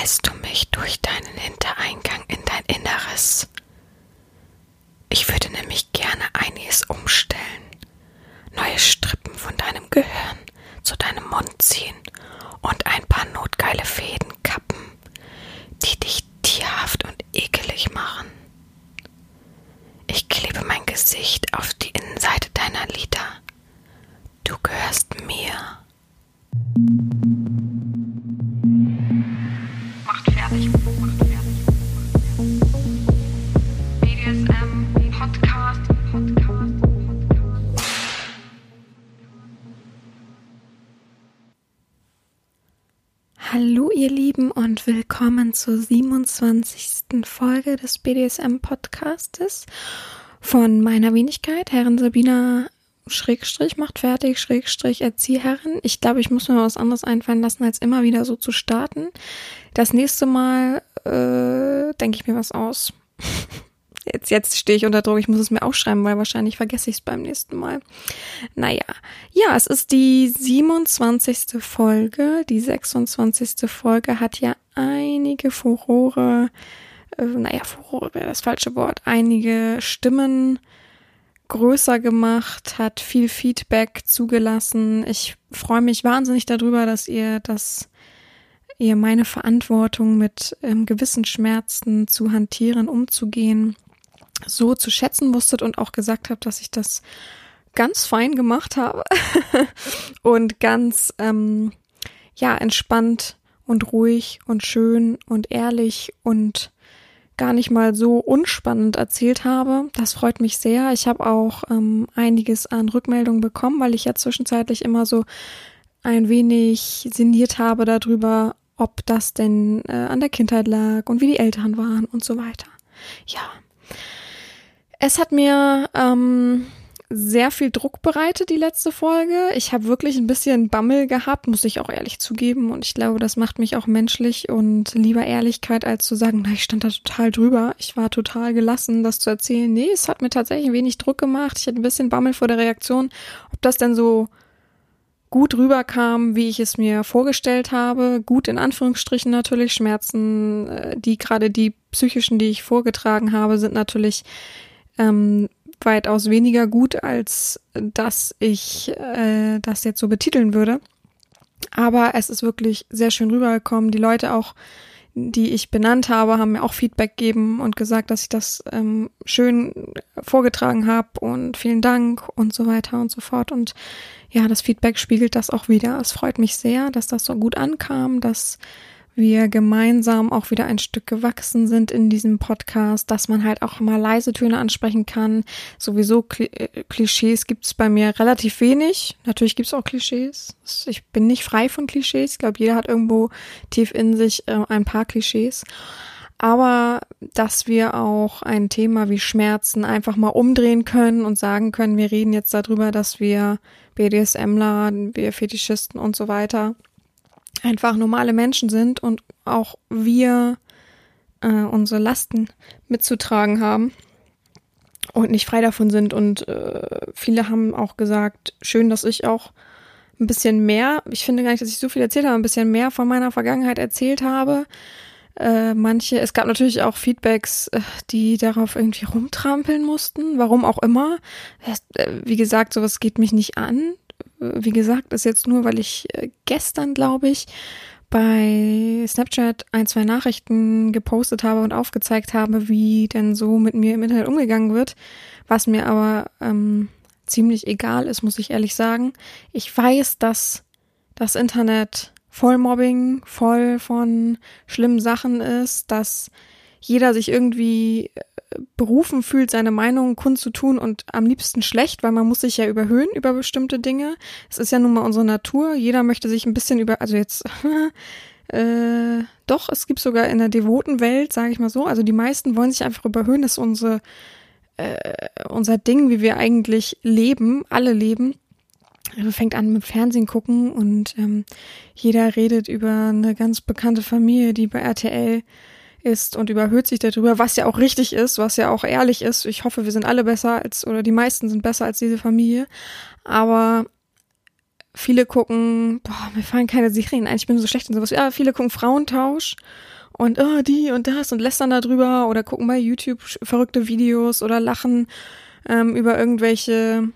lässt du mich durch deinen Hintereingang in dein Inneres. Ich würde nämlich gerne einiges umstellen. Neue Strippen von deinem Gehirn zu deinem Mund ziehen und ein paar notgeile Fäden kappen, die dich tierhaft und ekelig machen. Ich klebe mein Gesicht auf die Innenseite deiner Lider. Du gehörst mir. Und willkommen zur 27. Folge des BDSM Podcastes von meiner Wenigkeit, Herren Sabina Schrägstrich macht fertig, Schrägstrich Erzieherin. Ich glaube, ich muss mir was anderes einfallen lassen, als immer wieder so zu starten. Das nächste Mal äh, denke ich mir was aus. Jetzt, jetzt stehe ich unter Druck, ich muss es mir aufschreiben, weil wahrscheinlich vergesse ich es beim nächsten Mal. Naja, ja, es ist die 27. Folge. Die 26. Folge hat ja einige Furore, äh, naja, Furore wäre das falsche Wort, einige Stimmen größer gemacht, hat viel Feedback zugelassen. Ich freue mich wahnsinnig darüber, dass ihr das ihr meine Verantwortung mit ähm, gewissen Schmerzen zu hantieren, umzugehen, so zu schätzen wusstet und auch gesagt habt, dass ich das ganz fein gemacht habe und ganz ähm, ja entspannt und ruhig und schön und ehrlich und gar nicht mal so unspannend erzählt habe. Das freut mich sehr. Ich habe auch ähm, einiges an Rückmeldungen bekommen, weil ich ja zwischenzeitlich immer so ein wenig sinniert habe darüber, ob das denn äh, an der Kindheit lag und wie die Eltern waren und so weiter. Ja, es hat mir ähm, sehr viel Druck bereitet, die letzte Folge. Ich habe wirklich ein bisschen Bammel gehabt, muss ich auch ehrlich zugeben. Und ich glaube, das macht mich auch menschlich und lieber Ehrlichkeit, als zu sagen, na, ich stand da total drüber. Ich war total gelassen, das zu erzählen. Nee, es hat mir tatsächlich wenig Druck gemacht. Ich hatte ein bisschen Bammel vor der Reaktion, ob das denn so gut rüberkam, wie ich es mir vorgestellt habe. Gut in Anführungsstrichen natürlich. Schmerzen, äh, die gerade die psychischen, die ich vorgetragen habe, sind natürlich ähm, weitaus weniger gut, als dass ich äh, das jetzt so betiteln würde. Aber es ist wirklich sehr schön rübergekommen. Die Leute auch, die ich benannt habe, haben mir auch Feedback gegeben und gesagt, dass ich das ähm, schön vorgetragen habe und vielen Dank und so weiter und so fort. Und ja, das Feedback spiegelt das auch wieder. Es freut mich sehr, dass das so gut ankam, dass wir gemeinsam auch wieder ein Stück gewachsen sind in diesem Podcast, dass man halt auch mal leise Töne ansprechen kann. Sowieso äh, Klischees gibt's bei mir relativ wenig. Natürlich gibt's auch Klischees. Ich bin nicht frei von Klischees. Ich glaube, jeder hat irgendwo tief in sich äh, ein paar Klischees. Aber dass wir auch ein Thema wie Schmerzen einfach mal umdrehen können und sagen können, wir reden jetzt darüber, dass wir BDSMler, wir Fetischisten und so weiter einfach normale Menschen sind und auch wir äh, unsere Lasten mitzutragen haben und nicht frei davon sind. Und äh, viele haben auch gesagt, schön, dass ich auch ein bisschen mehr, ich finde gar nicht, dass ich so viel erzählt habe, ein bisschen mehr von meiner Vergangenheit erzählt habe. Äh, manche, es gab natürlich auch Feedbacks, äh, die darauf irgendwie rumtrampeln mussten, warum auch immer. Äh, wie gesagt, sowas geht mich nicht an wie gesagt, ist jetzt nur, weil ich äh, gestern, glaube ich, bei Snapchat ein, zwei Nachrichten gepostet habe und aufgezeigt habe, wie denn so mit mir im Internet umgegangen wird, was mir aber ähm, ziemlich egal ist, muss ich ehrlich sagen. Ich weiß, dass das Internet voll Mobbing, voll von schlimmen Sachen ist, dass jeder sich irgendwie berufen fühlt, seine Meinung kundzutun und am liebsten schlecht, weil man muss sich ja überhöhen über bestimmte Dinge. Es ist ja nun mal unsere Natur. Jeder möchte sich ein bisschen über, also jetzt, äh, doch, es gibt sogar in der devoten Welt, sage ich mal so, also die meisten wollen sich einfach überhöhen. Das ist unsere, äh, unser Ding, wie wir eigentlich leben, alle leben. Also fängt an mit Fernsehen gucken und ähm, jeder redet über eine ganz bekannte Familie, die bei RTL ist und überhöht sich darüber, was ja auch richtig ist, was ja auch ehrlich ist. Ich hoffe, wir sind alle besser als, oder die meisten sind besser als diese Familie. Aber viele gucken, boah, mir fallen keine Serien ein, ich bin so schlecht in sowas. Ja, viele gucken Frauentausch und oh, die und das und lästern da drüber oder gucken bei YouTube verrückte Videos oder lachen ähm, über irgendwelche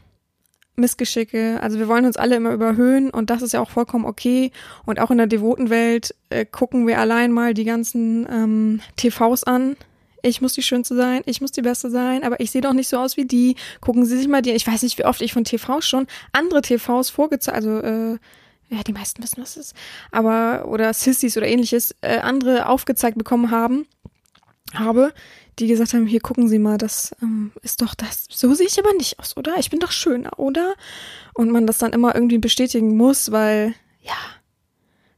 Missgeschicke. Also wir wollen uns alle immer überhöhen und das ist ja auch vollkommen okay. Und auch in der devoten Welt äh, gucken wir allein mal die ganzen ähm, TVs an. Ich muss die Schönste sein, ich muss die Beste sein, aber ich sehe doch nicht so aus wie die. Gucken Sie sich mal die, ich weiß nicht, wie oft ich von TVs schon andere TVs vorgezeigt, also äh, ja, die meisten wissen, was es ist, aber, oder Sissys oder ähnliches, äh, andere aufgezeigt bekommen haben, habe, die gesagt haben, hier gucken Sie mal, das ähm, ist doch das, so sehe ich aber nicht aus, oder? Ich bin doch schöner, oder? Und man das dann immer irgendwie bestätigen muss, weil, ja,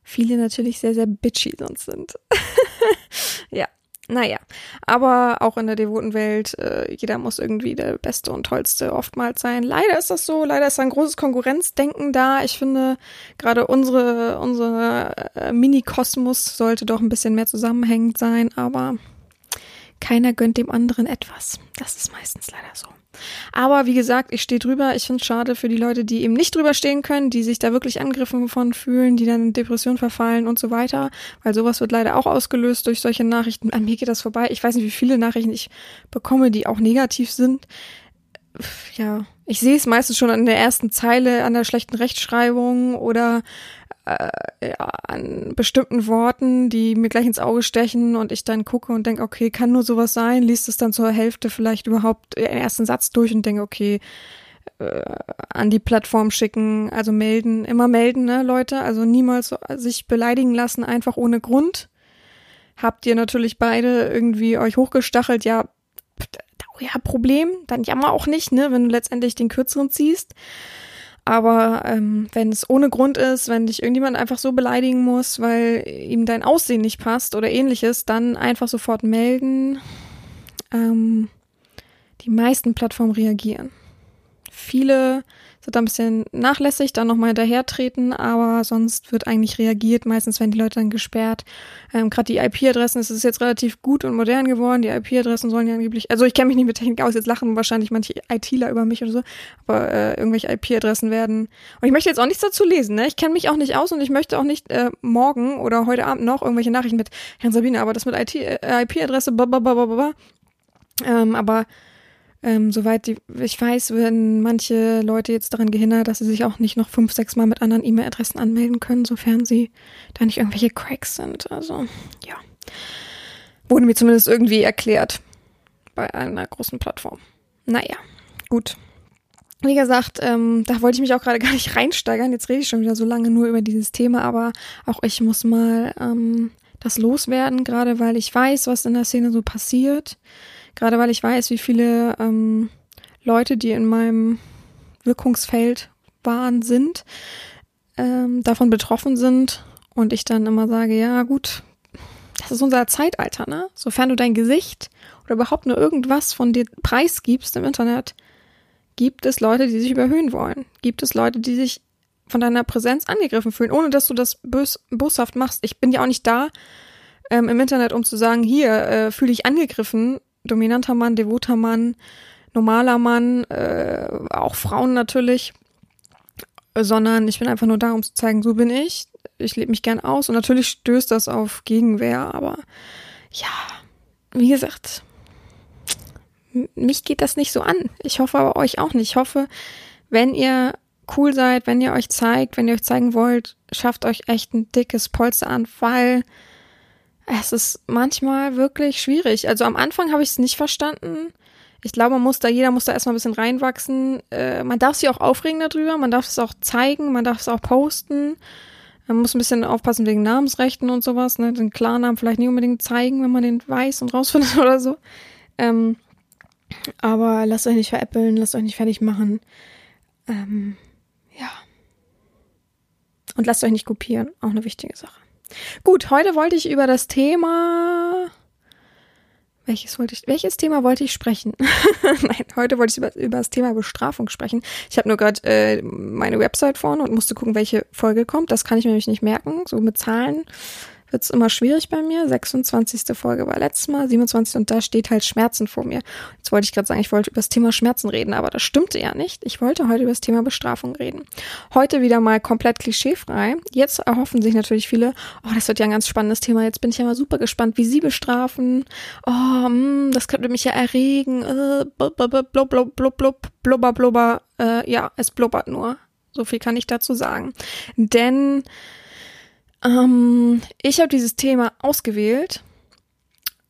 viele natürlich sehr, sehr bitchy sonst sind. ja. Naja, aber auch in der devoten Welt, äh, jeder muss irgendwie der Beste und Tollste oftmals sein. Leider ist das so, leider ist ein großes Konkurrenzdenken da. Ich finde, gerade unsere, unsere äh, Mini-Kosmos sollte doch ein bisschen mehr zusammenhängend sein, aber keiner gönnt dem anderen etwas. Das ist meistens leider so. Aber wie gesagt, ich stehe drüber. Ich finde es schade für die Leute, die eben nicht drüber stehen können, die sich da wirklich angegriffen von fühlen, die dann in Depression verfallen und so weiter. Weil sowas wird leider auch ausgelöst durch solche Nachrichten. An mir geht das vorbei. Ich weiß nicht, wie viele Nachrichten ich bekomme, die auch negativ sind. Ja, ich sehe es meistens schon an der ersten Zeile, an der schlechten Rechtschreibung oder äh, ja, an bestimmten Worten, die mir gleich ins Auge stechen und ich dann gucke und denke, okay, kann nur sowas sein, liest es dann zur Hälfte vielleicht überhaupt den ersten Satz durch und denke, okay, äh, an die Plattform schicken, also melden, immer melden, ne, Leute, also niemals sich beleidigen lassen, einfach ohne Grund. Habt ihr natürlich beide irgendwie euch hochgestachelt, ja, ja, Problem, dann jammer auch nicht, ne, wenn du letztendlich den kürzeren ziehst. Aber ähm, wenn es ohne Grund ist, wenn dich irgendjemand einfach so beleidigen muss, weil ihm dein Aussehen nicht passt oder ähnliches, dann einfach sofort melden. Ähm, die meisten Plattformen reagieren. Viele da ein bisschen nachlässig, dann nochmal hinterhertreten, aber sonst wird eigentlich reagiert. Meistens werden die Leute dann gesperrt. Ähm, Gerade die IP-Adressen, es ist jetzt relativ gut und modern geworden. Die IP-Adressen sollen ja angeblich, also ich kenne mich nicht mit Technik aus, jetzt lachen wahrscheinlich manche ITler über mich oder so, aber äh, irgendwelche IP-Adressen werden. Und ich möchte jetzt auch nichts dazu lesen, ne? Ich kenne mich auch nicht aus und ich möchte auch nicht äh, morgen oder heute Abend noch irgendwelche Nachrichten mit Herrn Sabine, aber das mit äh, IP-Adresse, blablabla. Ähm, aber ähm, soweit die, ich weiß, werden manche Leute jetzt daran gehindert, dass sie sich auch nicht noch fünf, sechs Mal mit anderen E-Mail-Adressen anmelden können, sofern sie da nicht irgendwelche Cracks sind. Also, ja. Wurde mir zumindest irgendwie erklärt bei einer großen Plattform. Naja, gut. Wie gesagt, ähm, da wollte ich mich auch gerade gar nicht reinsteigern. Jetzt rede ich schon wieder so lange nur über dieses Thema, aber auch ich muss mal ähm, das loswerden, gerade weil ich weiß, was in der Szene so passiert. Gerade weil ich weiß, wie viele ähm, Leute, die in meinem Wirkungsfeld waren, sind, ähm, davon betroffen sind und ich dann immer sage, ja gut, das ist unser Zeitalter, ne? Sofern du dein Gesicht oder überhaupt nur irgendwas von dir preisgibst im Internet, gibt es Leute, die sich überhöhen wollen. Gibt es Leute, die sich von deiner Präsenz angegriffen fühlen, ohne dass du das bös boshaft machst. Ich bin ja auch nicht da ähm, im Internet, um zu sagen, hier äh, fühle ich angegriffen, dominanter Mann, devoter Mann, normaler Mann, äh, auch Frauen natürlich, sondern ich bin einfach nur da, um zu zeigen, so bin ich. Ich lebe mich gern aus und natürlich stößt das auf Gegenwehr, aber ja, wie gesagt, mich geht das nicht so an. Ich hoffe aber euch auch nicht. Ich hoffe, wenn ihr cool seid, wenn ihr euch zeigt, wenn ihr euch zeigen wollt, schafft euch echt ein dickes Polster an, weil es ist manchmal wirklich schwierig. Also am Anfang habe ich es nicht verstanden. Ich glaube, man muss da, jeder muss da erstmal ein bisschen reinwachsen. Äh, man darf sich auch aufregen darüber, man darf es auch zeigen, man darf es auch posten. Man muss ein bisschen aufpassen wegen Namensrechten und sowas, ne? Den Klarnamen vielleicht nicht unbedingt zeigen, wenn man den weiß und rausfindet oder so. Ähm, aber lasst euch nicht veräppeln, lasst euch nicht fertig machen. Ähm, ja. Und lasst euch nicht kopieren, auch eine wichtige Sache. Gut, heute wollte ich über das Thema. Welches wollte ich, welches Thema wollte ich sprechen? Nein, heute wollte ich über, über das Thema Bestrafung sprechen. Ich habe nur gerade äh, meine Website vorne und musste gucken, welche Folge kommt. Das kann ich mir nämlich nicht merken. So mit Zahlen wird's immer schwierig bei mir. 26. Folge war letztes Mal, 27. und da steht halt Schmerzen vor mir. Jetzt wollte ich gerade sagen, ich wollte über das Thema Schmerzen reden, aber das stimmte ja nicht. Ich wollte heute über das Thema Bestrafung reden. Heute wieder mal komplett klischeefrei. Jetzt erhoffen sich natürlich viele, oh, das wird ja ein ganz spannendes Thema. Jetzt bin ich ja mal super gespannt, wie Sie bestrafen. Oh, mh, hm, das könnte mich ja erregen. Äh, blub, blub, blub, blub, blub, blubber, blubber. Äh, ja, es blubbert nur. So viel kann ich dazu sagen. Denn ähm, ich habe dieses Thema ausgewählt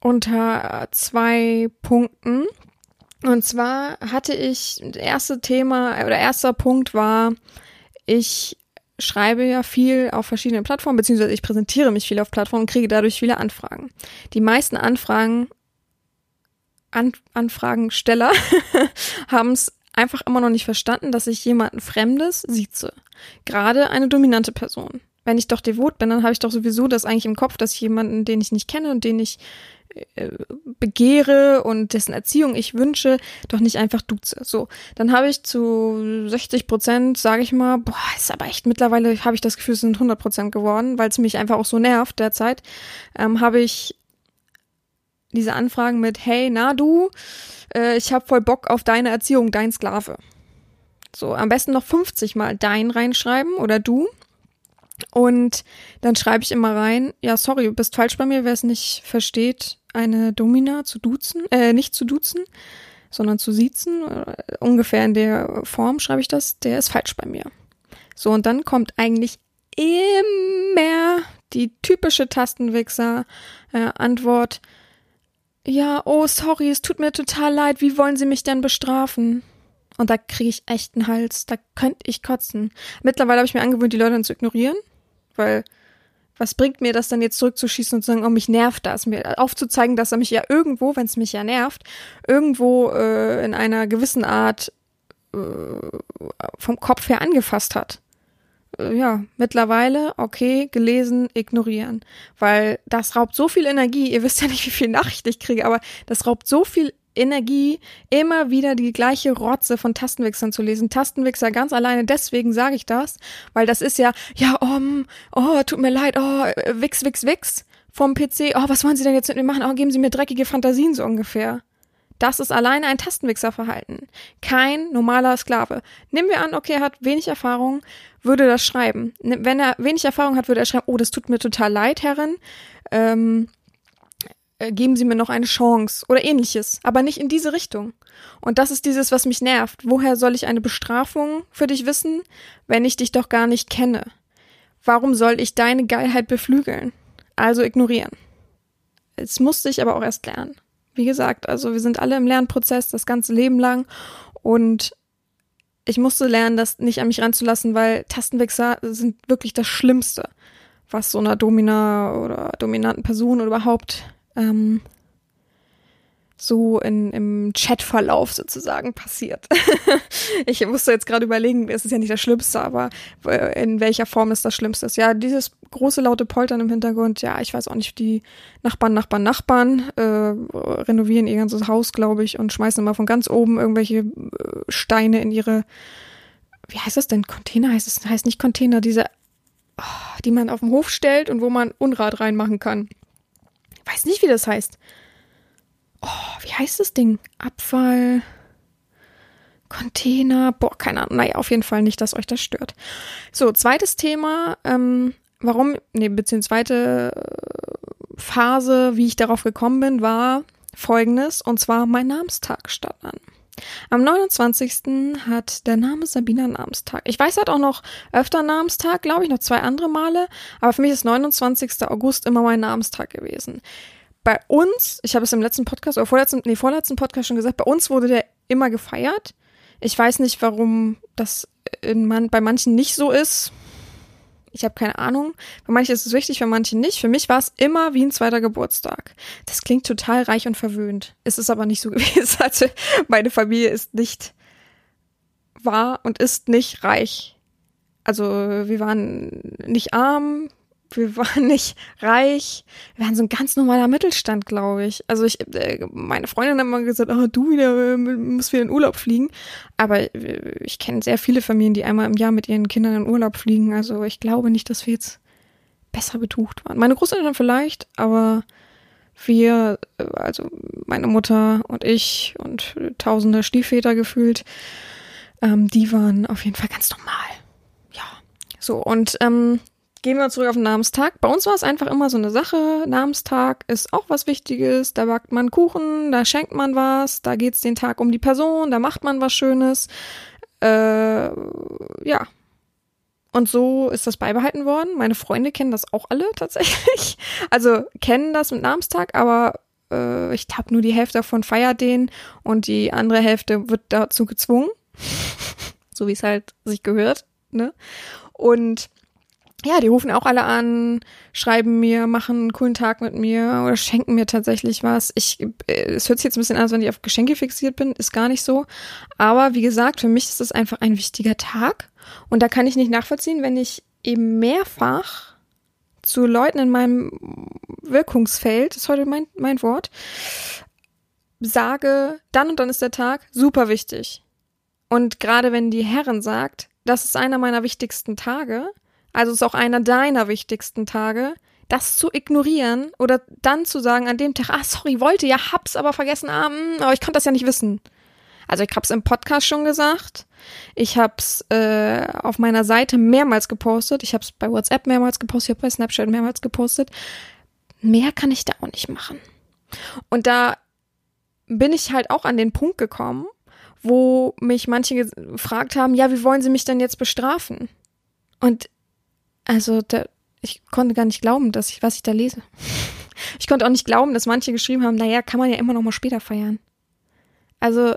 unter zwei Punkten. Und zwar hatte ich, das erste Thema oder erster Punkt war, ich schreibe ja viel auf verschiedenen Plattformen, beziehungsweise ich präsentiere mich viel auf Plattformen und kriege dadurch viele Anfragen. Die meisten Anfragen, An Anfragensteller haben es einfach immer noch nicht verstanden, dass ich jemanden Fremdes sieze. Gerade eine dominante Person wenn ich doch devot bin, dann habe ich doch sowieso das eigentlich im Kopf, dass ich jemanden, den ich nicht kenne und den ich äh, begehre und dessen Erziehung ich wünsche, doch nicht einfach duze. So, dann habe ich zu 60 Prozent, sage ich mal, boah, ist aber echt mittlerweile habe ich das Gefühl, es sind 100 Prozent geworden, weil es mich einfach auch so nervt derzeit, ähm, habe ich diese Anfragen mit, hey, na du, äh, ich habe voll Bock auf deine Erziehung, dein Sklave. So, am besten noch 50 mal dein reinschreiben oder du. Und dann schreibe ich immer rein, ja, sorry, du bist falsch bei mir, wer es nicht versteht, eine Domina zu duzen, äh, nicht zu duzen, sondern zu siezen, äh, ungefähr in der Form schreibe ich das, der ist falsch bei mir. So, und dann kommt eigentlich immer die typische Tastenwichser-Antwort, äh, ja, oh, sorry, es tut mir total leid, wie wollen Sie mich denn bestrafen? Und da kriege ich echt einen Hals. Da könnte ich kotzen. Mittlerweile habe ich mir angewöhnt, die Leute dann zu ignorieren. Weil, was bringt mir das dann jetzt zurückzuschießen und zu sagen, oh, mich nervt das? Mir aufzuzeigen, dass er mich ja irgendwo, wenn es mich ja nervt, irgendwo äh, in einer gewissen Art äh, vom Kopf her angefasst hat. Äh, ja, mittlerweile, okay, gelesen, ignorieren. Weil das raubt so viel Energie. Ihr wisst ja nicht, wie viel Nachricht ich kriege, aber das raubt so viel Energie, immer wieder die gleiche Rotze von Tastenwichsern zu lesen. Tastenwichser ganz alleine, deswegen sage ich das, weil das ist ja, ja, um, oh, tut mir leid, oh, wix, wix, wix vom PC, oh, was wollen Sie denn jetzt mit mir machen? Oh, geben Sie mir dreckige Fantasien so ungefähr. Das ist alleine ein Tastenwichserverhalten. Kein normaler Sklave. Nehmen wir an, okay, er hat wenig Erfahrung, würde das schreiben. Wenn er wenig Erfahrung hat, würde er schreiben, oh, das tut mir total leid, Herrin. Ähm, äh, geben Sie mir noch eine Chance oder ähnliches, aber nicht in diese Richtung. Und das ist dieses, was mich nervt. Woher soll ich eine Bestrafung für dich wissen, wenn ich dich doch gar nicht kenne? Warum soll ich deine Geilheit beflügeln? Also ignorieren. Es musste ich aber auch erst lernen. Wie gesagt, also wir sind alle im Lernprozess das ganze Leben lang und ich musste lernen, das nicht an mich ranzulassen, weil Tastenwechsel sind wirklich das Schlimmste, was so einer Domina oder dominanten Person oder überhaupt ähm, so in, im Chatverlauf sozusagen passiert. ich musste jetzt gerade überlegen, es ist ja nicht das Schlimmste, aber äh, in welcher Form ist das Schlimmste? Ja, dieses große laute Poltern im Hintergrund, ja, ich weiß auch nicht, die Nachbarn, Nachbarn, Nachbarn äh, renovieren ihr ganzes Haus, glaube ich, und schmeißen immer von ganz oben irgendwelche äh, Steine in ihre, wie heißt das denn? Container heißt es, heißt nicht Container, diese, oh, die man auf dem Hof stellt und wo man Unrat reinmachen kann weiß nicht, wie das heißt. Oh, wie heißt das Ding? Abfall. Container. Boah, keine Ahnung. Naja, auf jeden Fall nicht, dass euch das stört. So, zweites Thema. Ähm, warum, nee, beziehungsweise zweite äh, Phase, wie ich darauf gekommen bin, war folgendes. Und zwar mein Namenstag stand an. Am 29. hat der Name Sabina Namenstag. Ich weiß, er hat auch noch öfter Namenstag, glaube ich, noch zwei andere Male. Aber für mich ist 29. August immer mein Namenstag gewesen. Bei uns, ich habe es im letzten Podcast oder vorletzten, nee, vorletzten Podcast schon gesagt, bei uns wurde der immer gefeiert. Ich weiß nicht, warum das in man, bei manchen nicht so ist. Ich habe keine Ahnung. Für manche ist es wichtig, für manche nicht. Für mich war es immer wie ein zweiter Geburtstag. Das klingt total reich und verwöhnt. Es ist aber nicht so gewesen. Also meine Familie ist nicht war und ist nicht reich. Also wir waren nicht arm, wir waren nicht reich, wir waren so ein ganz normaler Mittelstand, glaube ich. Also ich, äh, meine Freundin hat immer gesagt, oh, du wieder, äh, musst wieder in Urlaub fliegen. Aber äh, ich kenne sehr viele Familien, die einmal im Jahr mit ihren Kindern in Urlaub fliegen. Also ich glaube nicht, dass wir jetzt besser betucht waren. Meine Großeltern vielleicht, aber wir, also meine Mutter und ich und tausende Stiefväter gefühlt, ähm, die waren auf jeden Fall ganz normal. Ja. So, und ähm, gehen wir zurück auf den Namenstag. Bei uns war es einfach immer so eine Sache. Namenstag ist auch was Wichtiges. Da backt man Kuchen, da schenkt man was, da geht's den Tag um die Person, da macht man was Schönes. Äh, ja. Und so ist das beibehalten worden. Meine Freunde kennen das auch alle tatsächlich. Also kennen das mit Namenstag, aber äh, ich glaube nur die Hälfte davon feiert den und die andere Hälfte wird dazu gezwungen. so wie es halt sich gehört. Ne? Und ja, die rufen auch alle an, schreiben mir, machen einen coolen Tag mit mir oder schenken mir tatsächlich was. Ich, äh, es hört sich jetzt ein bisschen an, als wenn ich auf Geschenke fixiert bin, ist gar nicht so. Aber wie gesagt, für mich ist das einfach ein wichtiger Tag. Und da kann ich nicht nachvollziehen, wenn ich eben mehrfach zu Leuten in meinem Wirkungsfeld, ist heute mein, mein Wort, sage, dann und dann ist der Tag super wichtig. Und gerade wenn die Herren sagt, das ist einer meiner wichtigsten Tage, also ist auch einer deiner wichtigsten Tage, das zu ignorieren oder dann zu sagen an dem Tag, ah, sorry, wollte ja, hab's aber vergessen, ah, mh, aber ich konnte das ja nicht wissen. Also ich hab's im Podcast schon gesagt, ich hab's äh, auf meiner Seite mehrmals gepostet, ich hab's bei WhatsApp mehrmals gepostet, ich hab bei Snapchat mehrmals gepostet. Mehr kann ich da auch nicht machen. Und da bin ich halt auch an den Punkt gekommen, wo mich manche gefragt haben, ja, wie wollen Sie mich denn jetzt bestrafen? Und also da, ich konnte gar nicht glauben, dass ich, was ich da lese. Ich konnte auch nicht glauben, dass manche geschrieben haben, naja, kann man ja immer noch mal später feiern. Also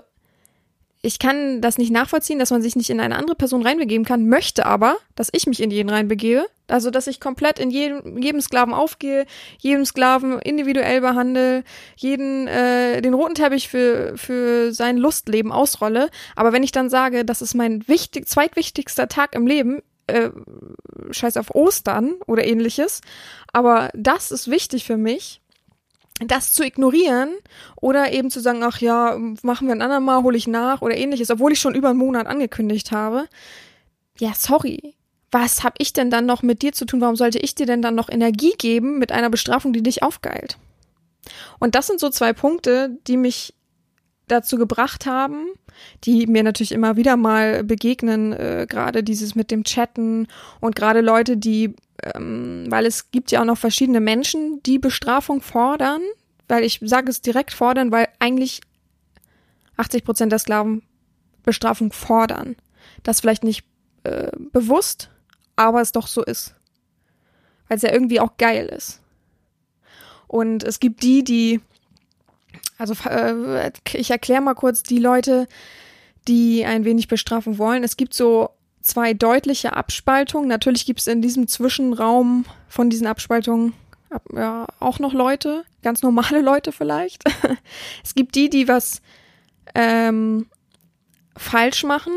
ich kann das nicht nachvollziehen, dass man sich nicht in eine andere Person reinbegeben kann, möchte aber, dass ich mich in jeden reinbegebe. Also, dass ich komplett in jedem, jedem Sklaven aufgehe, jedem Sklaven individuell behandle, jeden äh, den roten Teppich für, für sein Lustleben ausrolle. Aber wenn ich dann sage, das ist mein wichtig, zweitwichtigster Tag im Leben, äh, scheiß auf Ostern oder ähnliches. Aber das ist wichtig für mich, das zu ignorieren oder eben zu sagen, ach ja, machen wir ein andermal, hole ich nach oder ähnliches, obwohl ich schon über einen Monat angekündigt habe. Ja, sorry. Was hab ich denn dann noch mit dir zu tun? Warum sollte ich dir denn dann noch Energie geben mit einer Bestrafung, die dich aufgeilt? Und das sind so zwei Punkte, die mich dazu gebracht haben, die mir natürlich immer wieder mal begegnen, äh, gerade dieses mit dem Chatten und gerade Leute, die, ähm, weil es gibt ja auch noch verschiedene Menschen, die Bestrafung fordern, weil ich sage es direkt fordern, weil eigentlich 80 Prozent der Sklaven Bestrafung fordern. Das vielleicht nicht äh, bewusst, aber es doch so ist. Weil es ja irgendwie auch geil ist. Und es gibt die, die also äh, ich erkläre mal kurz die Leute, die ein wenig Bestrafung wollen. Es gibt so zwei deutliche Abspaltungen. Natürlich gibt es in diesem Zwischenraum von diesen Abspaltungen ja, auch noch Leute, ganz normale Leute vielleicht. es gibt die, die was ähm, falsch machen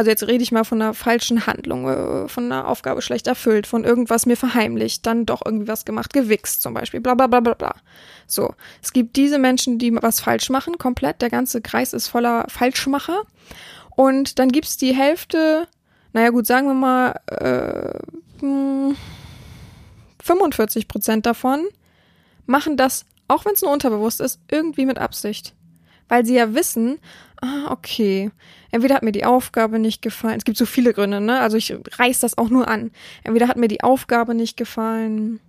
also jetzt rede ich mal von einer falschen Handlung, äh, von einer Aufgabe schlecht erfüllt, von irgendwas mir verheimlicht, dann doch irgendwie was gemacht, gewichst zum Beispiel, bla bla bla bla bla. So, es gibt diese Menschen, die was falsch machen, komplett, der ganze Kreis ist voller Falschmacher. Und dann gibt's die Hälfte, naja gut, sagen wir mal, äh, 45 hm, Prozent davon machen das, auch wenn es nur unterbewusst ist, irgendwie mit Absicht. Weil sie ja wissen, ah, okay, entweder hat mir die Aufgabe nicht gefallen, es gibt so viele Gründe, ne? Also ich reiß das auch nur an. Entweder hat mir die Aufgabe nicht gefallen,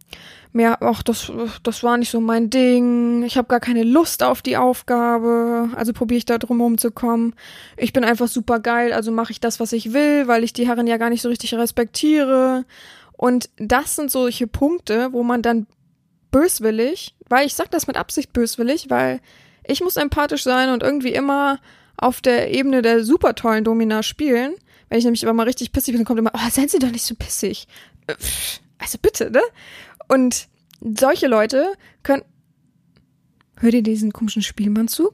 mehr, ach, das, das war nicht so mein Ding, ich habe gar keine Lust auf die Aufgabe, also probiere ich da drum rumzukommen. Ich bin einfach super geil, also mache ich das, was ich will, weil ich die Herren ja gar nicht so richtig respektiere. Und das sind solche Punkte, wo man dann böswillig, weil ich sag das mit Absicht böswillig, weil ich muss empathisch sein und irgendwie immer auf der Ebene der super tollen Domina spielen. Wenn ich nämlich aber mal richtig pissig bin, dann kommt immer, oh, seien Sie doch nicht so pissig. Äh, also bitte, ne? Und solche Leute können. Hört ihr diesen komischen Spielmann zu?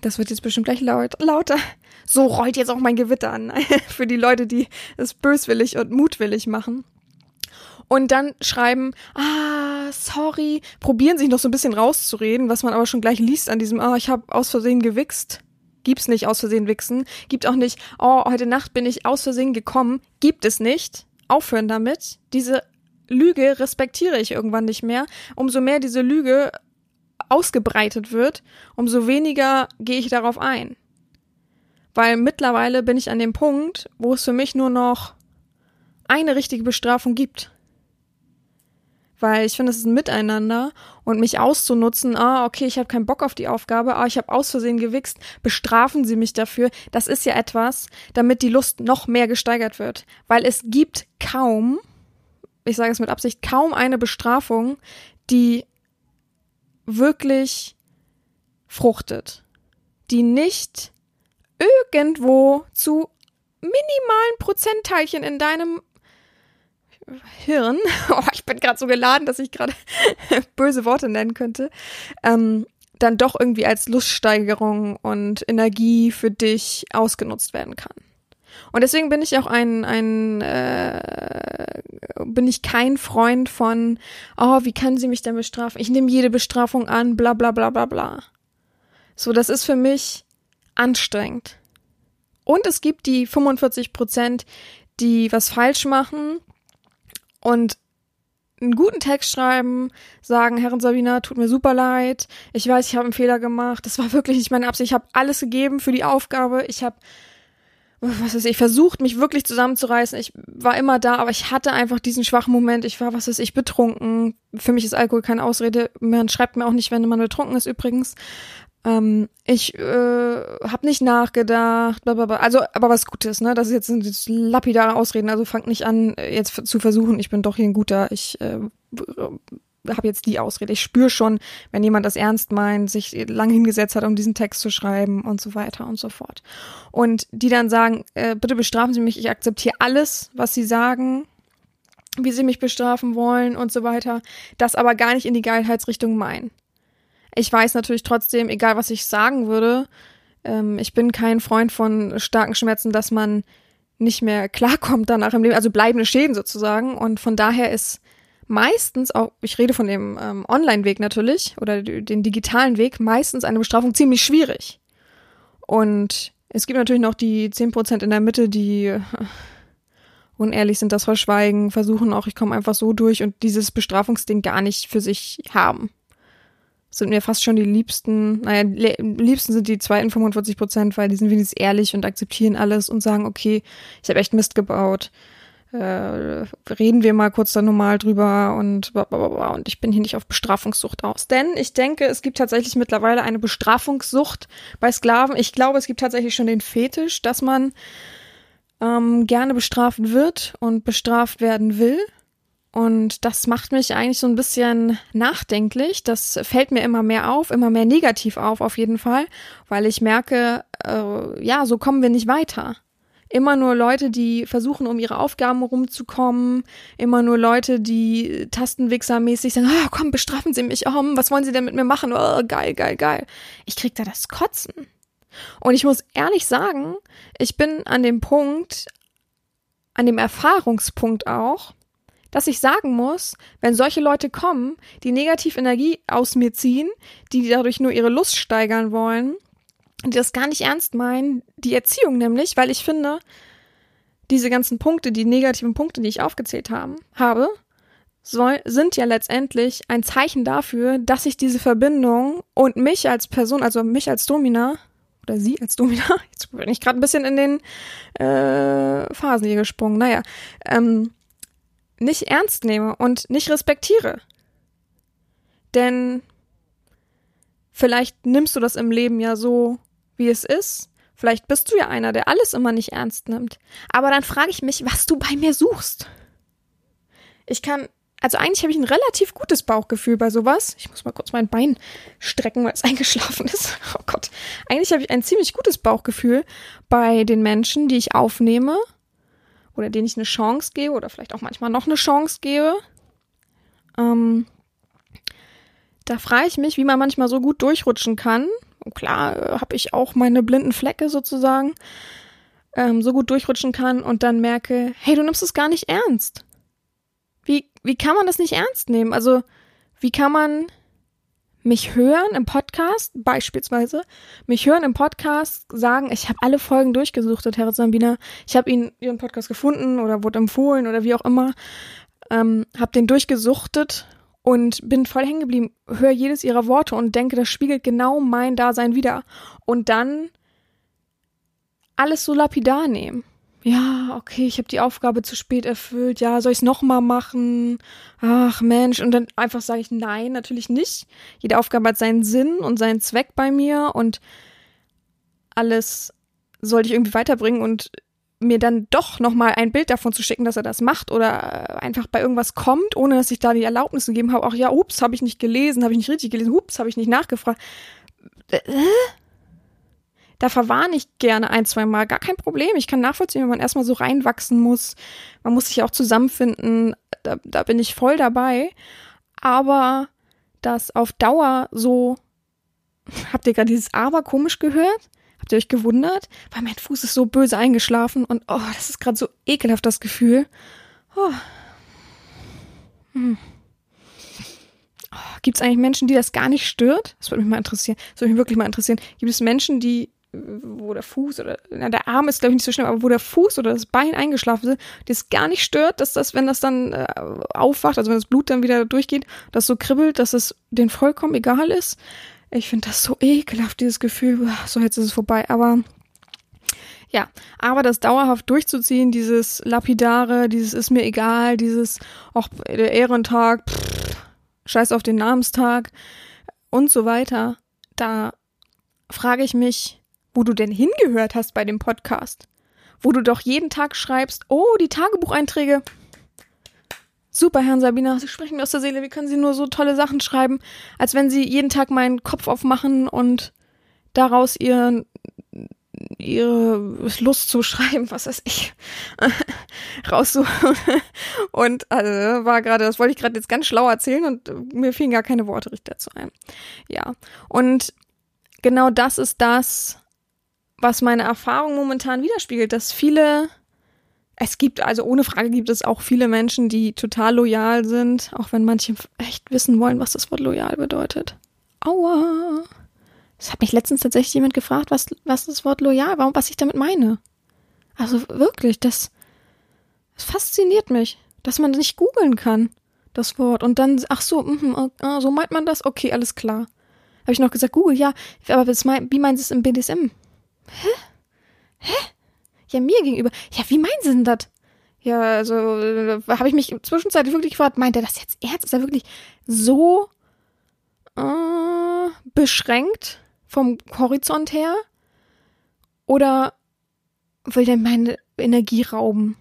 Das wird jetzt bestimmt gleich laut, lauter. So rollt jetzt auch mein Gewitter an. Für die Leute, die es böswillig und mutwillig machen und dann schreiben, ah, sorry, probieren sich noch so ein bisschen rauszureden, was man aber schon gleich liest an diesem, ah, ich habe aus Versehen gewichst. Gibt's nicht aus Versehen wichsen. Gibt auch nicht, oh, heute Nacht bin ich aus Versehen gekommen. Gibt es nicht. aufhören damit. Diese Lüge respektiere ich irgendwann nicht mehr. Umso mehr diese Lüge ausgebreitet wird, umso weniger gehe ich darauf ein. Weil mittlerweile bin ich an dem Punkt, wo es für mich nur noch eine richtige Bestrafung gibt. Weil ich finde, es ist ein Miteinander und mich auszunutzen, ah, okay, ich habe keinen Bock auf die Aufgabe, ah, ich habe aus Versehen gewichst, bestrafen Sie mich dafür. Das ist ja etwas, damit die Lust noch mehr gesteigert wird. Weil es gibt kaum, ich sage es mit Absicht, kaum eine Bestrafung, die wirklich fruchtet. Die nicht irgendwo zu minimalen Prozentteilchen in deinem Hirn, oh, ich bin gerade so geladen, dass ich gerade böse Worte nennen könnte, ähm, dann doch irgendwie als Luststeigerung und Energie für dich ausgenutzt werden kann. Und deswegen bin ich auch ein, ein äh, bin ich kein Freund von, oh, wie kann sie mich denn bestrafen? Ich nehme jede Bestrafung an, bla bla bla bla bla. So, das ist für mich anstrengend. Und es gibt die 45 Prozent, die was falsch machen und einen guten Text schreiben, sagen, Herren Sabina, tut mir super leid, ich weiß, ich habe einen Fehler gemacht, das war wirklich nicht meine Absicht, ich habe alles gegeben für die Aufgabe, ich habe was weiß ich, versucht, mich wirklich zusammenzureißen. Ich war immer da, aber ich hatte einfach diesen schwachen Moment. Ich war, was weiß ich, betrunken. Für mich ist Alkohol keine Ausrede. Man schreibt mir auch nicht, wenn man betrunken ist, übrigens. Ähm, ich äh, habe nicht nachgedacht, blablabla. also aber was Gutes, ne? Das ist jetzt jetzt lapidare Ausreden, also fangt nicht an, jetzt zu versuchen, ich bin doch hier ein guter, ich äh, habe jetzt die Ausrede. Ich spüre schon, wenn jemand das ernst meint, sich lang hingesetzt hat, um diesen Text zu schreiben und so weiter und so fort. Und die dann sagen, äh, bitte bestrafen Sie mich, ich akzeptiere alles, was Sie sagen, wie Sie mich bestrafen wollen und so weiter, das aber gar nicht in die Geilheitsrichtung meinen. Ich weiß natürlich trotzdem, egal was ich sagen würde, ähm, ich bin kein Freund von starken Schmerzen, dass man nicht mehr klarkommt danach im Leben, also bleibende Schäden sozusagen. Und von daher ist meistens auch, ich rede von dem ähm, Online-Weg natürlich oder den digitalen Weg, meistens eine Bestrafung ziemlich schwierig. Und es gibt natürlich noch die zehn Prozent in der Mitte, die unehrlich sind, das verschweigen, versuchen auch, ich komme einfach so durch und dieses Bestrafungsding gar nicht für sich haben sind mir fast schon die liebsten, naja, liebsten sind die zweiten 45 Prozent, weil die sind wenigstens ehrlich und akzeptieren alles und sagen, okay, ich habe echt Mist gebaut. Äh, reden wir mal kurz da normal drüber und und ich bin hier nicht auf Bestrafungssucht aus. Denn ich denke, es gibt tatsächlich mittlerweile eine Bestrafungssucht bei Sklaven. Ich glaube, es gibt tatsächlich schon den Fetisch, dass man ähm, gerne bestraft wird und bestraft werden will. Und das macht mich eigentlich so ein bisschen nachdenklich. Das fällt mir immer mehr auf, immer mehr negativ auf, auf jeden Fall, weil ich merke, äh, ja, so kommen wir nicht weiter. Immer nur Leute, die versuchen, um ihre Aufgaben rumzukommen. Immer nur Leute, die tastenwichsermäßig sagen, oh, komm, bestrafen Sie mich. Oh, was wollen Sie denn mit mir machen? Oh, geil, geil, geil. Ich krieg da das Kotzen. Und ich muss ehrlich sagen, ich bin an dem Punkt, an dem Erfahrungspunkt auch, dass ich sagen muss, wenn solche Leute kommen, die negativ Energie aus mir ziehen, die dadurch nur ihre Lust steigern wollen, die das gar nicht ernst meinen, die Erziehung nämlich, weil ich finde, diese ganzen Punkte, die negativen Punkte, die ich aufgezählt haben, habe, soll, sind ja letztendlich ein Zeichen dafür, dass ich diese Verbindung und mich als Person, also mich als Domina, oder sie als Domina, jetzt bin ich gerade ein bisschen in den äh, Phasen hier gesprungen, naja, ähm, nicht ernst nehme und nicht respektiere. Denn vielleicht nimmst du das im Leben ja so, wie es ist. Vielleicht bist du ja einer, der alles immer nicht ernst nimmt. Aber dann frage ich mich, was du bei mir suchst. Ich kann, also eigentlich habe ich ein relativ gutes Bauchgefühl bei sowas. Ich muss mal kurz mein Bein strecken, weil es eingeschlafen ist. Oh Gott. Eigentlich habe ich ein ziemlich gutes Bauchgefühl bei den Menschen, die ich aufnehme oder denen ich eine Chance gebe oder vielleicht auch manchmal noch eine Chance gebe. Ähm, da frage ich mich, wie man manchmal so gut durchrutschen kann. Und klar äh, habe ich auch meine blinden Flecke sozusagen. Ähm, so gut durchrutschen kann und dann merke, hey, du nimmst es gar nicht ernst. Wie, wie kann man das nicht ernst nehmen? Also, wie kann man mich hören im Podcast, beispielsweise, mich hören im Podcast sagen, ich habe alle Folgen durchgesuchtet, Herr Sambina. Ich habe ihn ihren Podcast gefunden oder wurde empfohlen oder wie auch immer. Ähm, habe den durchgesuchtet und bin voll hängen geblieben, höre jedes ihrer Worte und denke, das spiegelt genau mein Dasein wieder. Und dann alles so lapidar nehmen. Ja, okay, ich habe die Aufgabe zu spät erfüllt. Ja, soll ich es nochmal machen? Ach Mensch, und dann einfach sage ich nein, natürlich nicht. Jede Aufgabe hat seinen Sinn und seinen Zweck bei mir und alles sollte ich irgendwie weiterbringen und mir dann doch nochmal ein Bild davon zu schicken, dass er das macht oder einfach bei irgendwas kommt, ohne dass ich da die Erlaubnis gegeben habe. Auch ja, ups, habe ich nicht gelesen, habe ich nicht richtig gelesen, ups, habe ich nicht nachgefragt. Äh? Da verwarne ich gerne ein, zwei Mal. Gar kein Problem. Ich kann nachvollziehen, wenn man erstmal so reinwachsen muss. Man muss sich auch zusammenfinden. Da, da bin ich voll dabei. Aber das auf Dauer so, habt ihr gerade dieses Aber komisch gehört? Habt ihr euch gewundert? Weil mein Fuß ist so böse eingeschlafen und oh, das ist gerade so ekelhaft, das Gefühl. Oh. Hm. Oh, Gibt es eigentlich Menschen, die das gar nicht stört? Das würde mich mal interessieren. Das würde mich wirklich mal interessieren. Gibt es Menschen, die, wo der Fuß oder, na, der Arm ist glaube ich nicht so schlimm, aber wo der Fuß oder das Bein eingeschlafen ist, es gar nicht stört, dass das, wenn das dann äh, aufwacht, also wenn das Blut dann wieder durchgeht, das so kribbelt, dass es denen vollkommen egal ist? Ich finde das so ekelhaft, dieses Gefühl, so jetzt ist es vorbei, aber ja, aber das dauerhaft durchzuziehen, dieses lapidare, dieses ist mir egal, dieses auch der Ehrentag, pff, scheiß auf den Namenstag und so weiter, da frage ich mich, wo du denn hingehört hast bei dem Podcast, wo du doch jeden Tag schreibst, oh, die Tagebucheinträge, Super, Herrn Sabina, Sie sprechen mir aus der Seele. Wie können Sie nur so tolle Sachen schreiben, als wenn Sie jeden Tag meinen Kopf aufmachen und daraus ihren ihre Lust zu schreiben, was weiß ich, raussuchen. Und also war gerade, das wollte ich gerade jetzt ganz schlau erzählen und mir fielen gar keine Worte richtig dazu ein. Ja. Und genau das ist das, was meine Erfahrung momentan widerspiegelt, dass viele es gibt, also ohne Frage gibt es auch viele Menschen, die total loyal sind, auch wenn manche echt wissen wollen, was das Wort loyal bedeutet. Aua. Das hat mich letztens tatsächlich jemand gefragt, was, was das Wort loyal, warum, was ich damit meine. Also wirklich, das, das fasziniert mich, dass man nicht googeln kann, das Wort. Und dann, ach so, mh, oh, so meint man das? Okay, alles klar. Habe ich noch gesagt, Google, ja, aber wie meinen Sie es im BDSM? Hä? Hä? Ja, mir gegenüber. Ja, wie meinen Sie denn das? Ja, also äh, habe ich mich zwischenzeitlich wirklich gefragt, meint er das jetzt ernst? Ist er wirklich so äh, beschränkt vom Horizont her? Oder will der meine Energie rauben?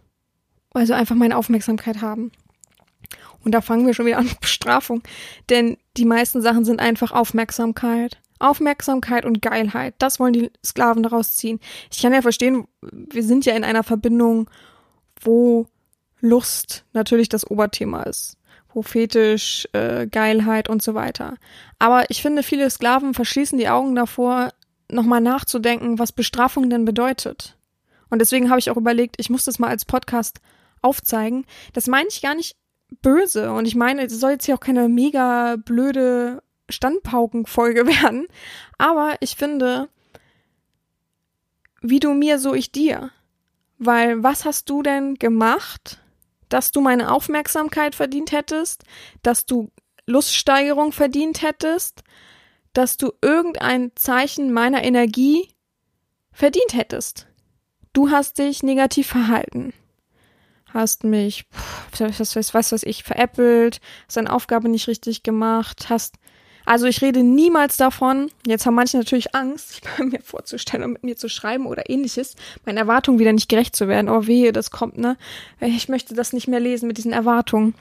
Also einfach meine Aufmerksamkeit haben. Und da fangen wir schon wieder an mit Bestrafung. Denn die meisten Sachen sind einfach Aufmerksamkeit. Aufmerksamkeit und Geilheit. Das wollen die Sklaven daraus ziehen. Ich kann ja verstehen, wir sind ja in einer Verbindung, wo Lust natürlich das Oberthema ist. Wo Fetisch, äh, Geilheit und so weiter. Aber ich finde, viele Sklaven verschließen die Augen davor, nochmal nachzudenken, was Bestrafung denn bedeutet. Und deswegen habe ich auch überlegt, ich muss das mal als Podcast aufzeigen. Das meine ich gar nicht böse. Und ich meine, es soll jetzt hier auch keine mega blöde Standpaukenfolge werden. Aber ich finde, wie du mir, so ich dir. Weil was hast du denn gemacht, dass du meine Aufmerksamkeit verdient hättest, dass du Luststeigerung verdient hättest, dass du irgendein Zeichen meiner Energie verdient hättest. Du hast dich negativ verhalten. Hast mich, was, was, was weiß ich, veräppelt, hast deine Aufgabe nicht richtig gemacht, hast also ich rede niemals davon, jetzt haben manche natürlich Angst, sich bei mir vorzustellen und mit mir zu schreiben oder ähnliches, meinen Erwartungen wieder nicht gerecht zu werden. Oh wehe, das kommt, ne? Ich möchte das nicht mehr lesen mit diesen Erwartungen.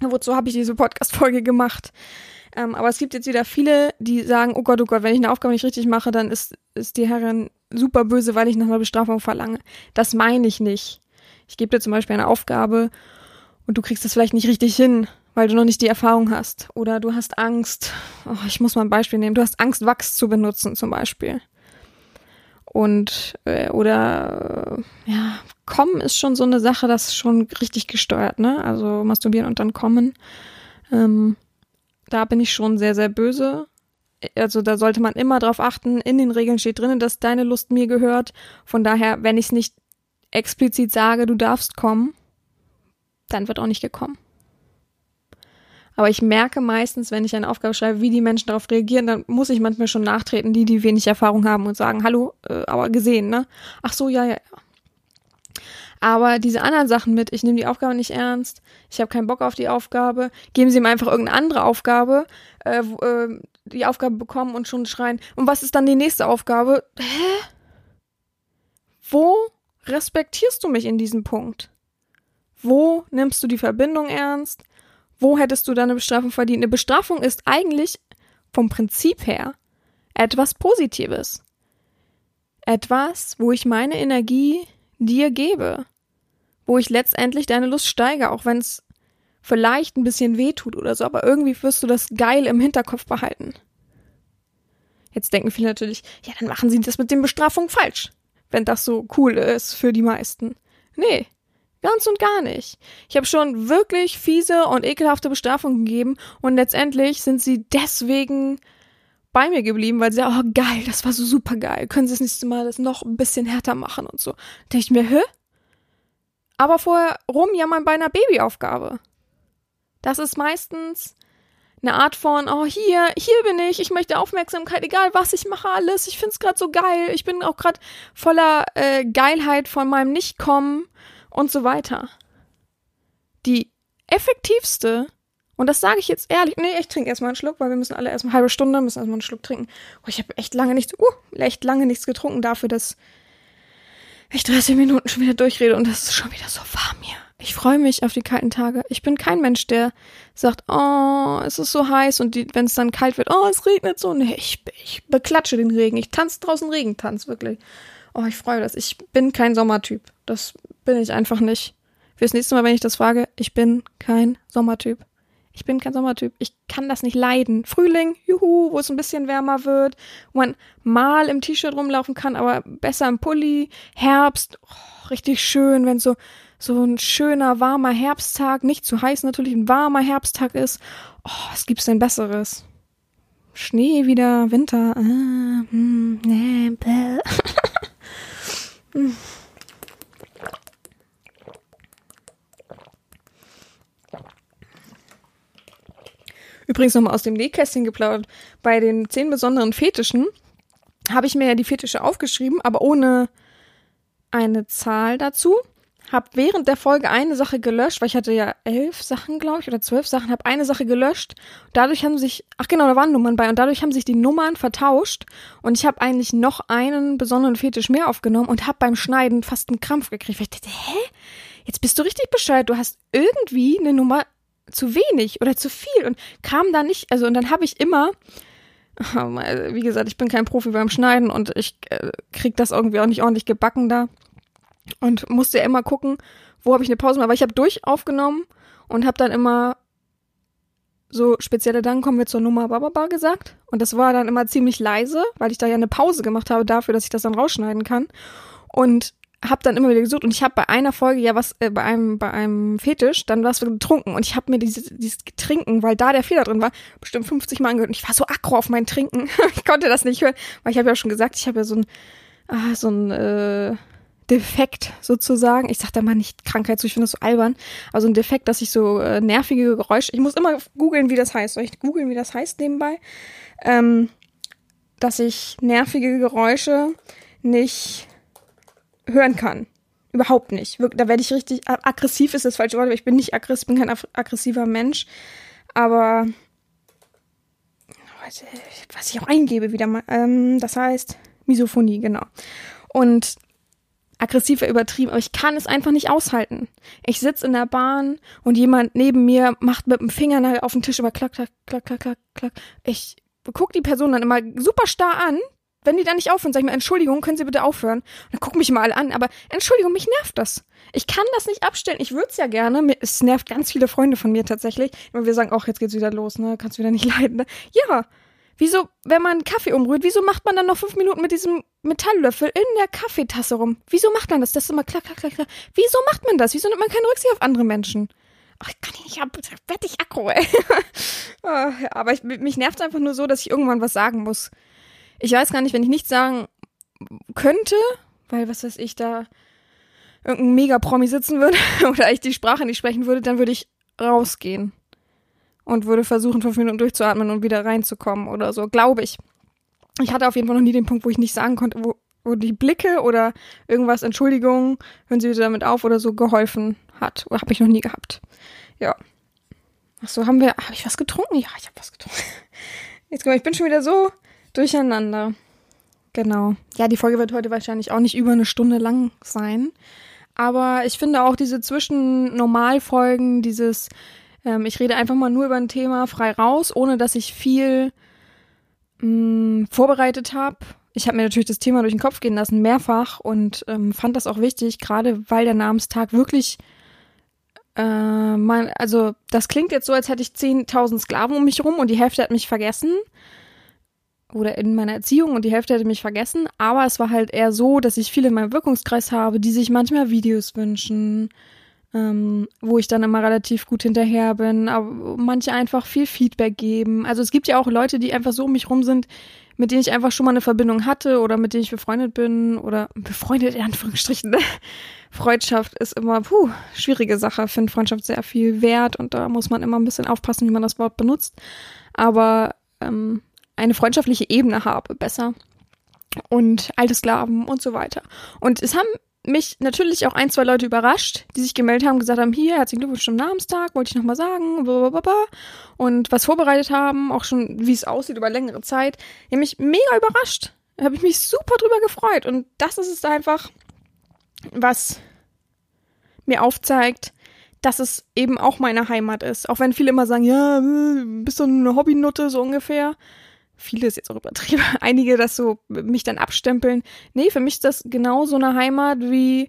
Wozu habe ich diese Podcast-Folge gemacht? Ähm, aber es gibt jetzt wieder viele, die sagen, oh Gott, oh Gott, wenn ich eine Aufgabe nicht richtig mache, dann ist, ist die Herrin super böse, weil ich nach einer Bestrafung verlange. Das meine ich nicht. Ich gebe dir zum Beispiel eine Aufgabe und du kriegst es vielleicht nicht richtig hin weil du noch nicht die Erfahrung hast. Oder du hast Angst. Oh, ich muss mal ein Beispiel nehmen. Du hast Angst, Wachs zu benutzen, zum Beispiel. Und, äh, oder, äh, ja, kommen ist schon so eine Sache, das ist schon richtig gesteuert, ne? Also masturbieren und dann kommen. Ähm, da bin ich schon sehr, sehr böse. also da sollte man immer drauf achten. In den Regeln steht drinnen, dass deine Lust mir gehört. Von daher, wenn ich es nicht explizit sage, du darfst kommen, dann wird auch nicht gekommen. Aber ich merke meistens, wenn ich eine Aufgabe schreibe, wie die Menschen darauf reagieren, dann muss ich manchmal schon nachtreten, die, die wenig Erfahrung haben und sagen, hallo, äh, aber gesehen, ne? Ach so, ja, ja, ja. Aber diese anderen Sachen mit, ich nehme die Aufgabe nicht ernst, ich habe keinen Bock auf die Aufgabe, geben sie mir einfach irgendeine andere Aufgabe, äh, äh, die Aufgabe bekommen und schon schreien, und was ist dann die nächste Aufgabe? Hä? Wo respektierst du mich in diesem Punkt? Wo nimmst du die Verbindung ernst? Wo hättest du deine Bestrafung verdient? Eine Bestrafung ist eigentlich vom Prinzip her etwas Positives. Etwas, wo ich meine Energie dir gebe. Wo ich letztendlich deine Lust steige, auch wenn es vielleicht ein bisschen weh tut oder so, aber irgendwie wirst du das geil im Hinterkopf behalten. Jetzt denken viele natürlich, ja, dann machen sie das mit den Bestrafungen falsch, wenn das so cool ist für die meisten. Nee, Ganz und gar nicht. Ich habe schon wirklich fiese und ekelhafte Bestrafungen gegeben und letztendlich sind sie deswegen bei mir geblieben, weil sie sagen, oh geil, das war so super geil. Können sie das nächste Mal das noch ein bisschen härter machen und so. Da denke ich mir, hä? Aber vorher rumjammern bei einer Babyaufgabe. Das ist meistens eine Art von, oh hier, hier bin ich, ich möchte Aufmerksamkeit, egal was ich mache, alles, ich find's gerade so geil, ich bin auch gerade voller äh, Geilheit von meinem Nichtkommen und so weiter. Die effektivste, und das sage ich jetzt ehrlich, nee, ich trinke erstmal einen Schluck, weil wir müssen alle erstmal eine halbe Stunde, müssen erstmal einen Schluck trinken. Oh, ich habe echt lange nichts, uh, echt lange nichts getrunken dafür, dass ich 30 Minuten schon wieder durchrede und das ist schon wieder so warm hier. Ich freue mich auf die kalten Tage. Ich bin kein Mensch, der sagt, oh, es ist so heiß und wenn es dann kalt wird, oh, es regnet so. Nee, ich, ich beklatsche den Regen. Ich tanze draußen Regentanz, wirklich. Oh, ich freue mich. Ich bin kein Sommertyp. Das bin ich einfach nicht. Fürs nächste Mal, wenn ich das frage, ich bin kein Sommertyp. Ich bin kein Sommertyp. Ich kann das nicht leiden. Frühling, juhu, wo es ein bisschen wärmer wird, wo man mal im T-Shirt rumlaufen kann, aber besser im Pulli. Herbst, oh, richtig schön, wenn so so ein schöner warmer Herbsttag, nicht zu heiß natürlich, ein warmer Herbsttag ist. Oh, was gibt's denn besseres? Schnee wieder, Winter. Ah, hm, nee. Übrigens nochmal aus dem Nähkästchen geplaudert. Bei den zehn besonderen Fetischen habe ich mir ja die Fetische aufgeschrieben, aber ohne eine Zahl dazu. Hab während der Folge eine Sache gelöscht, weil ich hatte ja elf Sachen, glaube ich, oder zwölf Sachen, habe eine Sache gelöscht. Dadurch haben sich, ach genau, da waren Nummern bei und dadurch haben sich die Nummern vertauscht und ich habe eigentlich noch einen besonderen Fetisch mehr aufgenommen und habe beim Schneiden fast einen Krampf gekriegt. Weil ich dachte, hä? Jetzt bist du richtig bescheuert. Du hast irgendwie eine Nummer zu wenig oder zu viel und kam da nicht, also und dann habe ich immer, wie gesagt, ich bin kein Profi beim Schneiden und ich äh, krieg das irgendwie auch nicht ordentlich gebacken da und musste ja immer gucken, wo habe ich eine Pause, aber ich habe durch aufgenommen und habe dann immer so spezielle dann kommen wir zur Nummer Bababa gesagt. Und das war dann immer ziemlich leise, weil ich da ja eine Pause gemacht habe dafür, dass ich das dann rausschneiden kann. Und habe dann immer wieder gesucht und ich habe bei einer Folge ja was äh, bei einem bei einem Fetisch dann was getrunken. Und ich habe mir dieses dieses Trinken, weil da der Fehler drin war, bestimmt 50 Mal angehört. Und ich war so aggro auf mein Trinken. ich konnte das nicht hören, weil ich habe ja schon gesagt, ich habe ja so ein ah, so ein äh, Defekt sozusagen. Ich sag da mal nicht Krankheit so, ich finde das so albern, aber so ein Defekt, dass ich so äh, nervige Geräusche, ich muss immer googeln, wie das heißt. Soll ich googeln, wie das heißt nebenbei? Ähm, dass ich nervige Geräusche nicht hören kann. Überhaupt nicht. Da werde ich richtig aggressiv ist das falsche Wort, aber ich bin nicht aggressiv, bin kein aggressiver Mensch. Aber was ich auch eingebe wieder mal, ähm, das heißt Misophonie, genau. Und aggressiver übertrieben, aber ich kann es einfach nicht aushalten. Ich sitze in der Bahn und jemand neben mir macht mit dem Fingernagel auf den Tisch immer klack, klack, klack, klack, klack, klack. Ich guck die Person dann immer super starr an, wenn die dann nicht aufhören, sag ich mal, Entschuldigung, können Sie bitte aufhören? Und dann gucken mich mal alle an, aber Entschuldigung, mich nervt das. Ich kann das nicht abstellen. Ich würde es ja gerne. Es nervt ganz viele Freunde von mir tatsächlich. Immer wir sagen, ach, jetzt geht's wieder los, ne? Kannst wieder nicht leiden. Ne? Ja. Wieso, wenn man Kaffee umrührt, wieso macht man dann noch fünf Minuten mit diesem Metalllöffel in der Kaffeetasse rum? Wieso macht man das? Das ist immer klack, klack, klack, klack. Wieso macht man das? Wieso nimmt man keine Rücksicht auf andere Menschen? Ach, ich kann nicht ab, werd ich aggro, ey. Ah, Aber ich, mich nervt einfach nur so, dass ich irgendwann was sagen muss. Ich weiß gar nicht, wenn ich nichts sagen könnte, weil was weiß ich, da irgendein Mega-Promi sitzen würde oder ich die Sprache nicht sprechen würde, dann würde ich rausgehen und würde versuchen, fünf Minuten durchzuatmen und wieder reinzukommen oder so, glaube ich. Ich hatte auf jeden Fall noch nie den Punkt, wo ich nicht sagen konnte, wo, wo die Blicke oder irgendwas, Entschuldigung, hören Sie bitte damit auf oder so geholfen hat. Oder habe ich noch nie gehabt. Ja. Ach so, haben wir, habe ich was getrunken? Ja, ich habe was getrunken. Jetzt guck mal, ich bin schon wieder so durcheinander. Genau. Ja, die Folge wird heute wahrscheinlich auch nicht über eine Stunde lang sein. Aber ich finde auch diese Zwischen-Normalfolgen, dieses, ähm, ich rede einfach mal nur über ein Thema frei raus, ohne dass ich viel mh, vorbereitet habe. Ich habe mir natürlich das Thema durch den Kopf gehen lassen, mehrfach, und ähm, fand das auch wichtig, gerade weil der Namenstag wirklich äh, man, also das klingt jetzt so, als hätte ich 10.000 Sklaven um mich rum und die Hälfte hat mich vergessen. Oder in meiner Erziehung und die Hälfte hätte mich vergessen. Aber es war halt eher so, dass ich viele in meinem Wirkungskreis habe, die sich manchmal Videos wünschen, ähm, wo ich dann immer relativ gut hinterher bin, aber manche einfach viel Feedback geben. Also es gibt ja auch Leute, die einfach so um mich rum sind, mit denen ich einfach schon mal eine Verbindung hatte oder mit denen ich befreundet bin oder befreundet in Anführungsstrichen. Freundschaft ist immer, puh, schwierige Sache. Finde Freundschaft sehr viel wert und da muss man immer ein bisschen aufpassen, wie man das Wort benutzt. Aber ähm, eine freundschaftliche Ebene habe, besser. Und alte Sklaven und so weiter. Und es haben mich natürlich auch ein, zwei Leute überrascht, die sich gemeldet haben, gesagt haben, hier, herzlichen Glückwunsch zum Namenstag, wollte ich nochmal sagen, blablabla. und was vorbereitet haben, auch schon, wie es aussieht über längere Zeit. Die mich mega überrascht. Da habe ich mich super drüber gefreut. Und das ist es einfach, was mir aufzeigt, dass es eben auch meine Heimat ist. Auch wenn viele immer sagen, ja, bist du eine Hobbynutte, so ungefähr viele ist jetzt auch übertrieben, einige das so mich dann abstempeln. Nee, für mich ist das genauso eine Heimat wie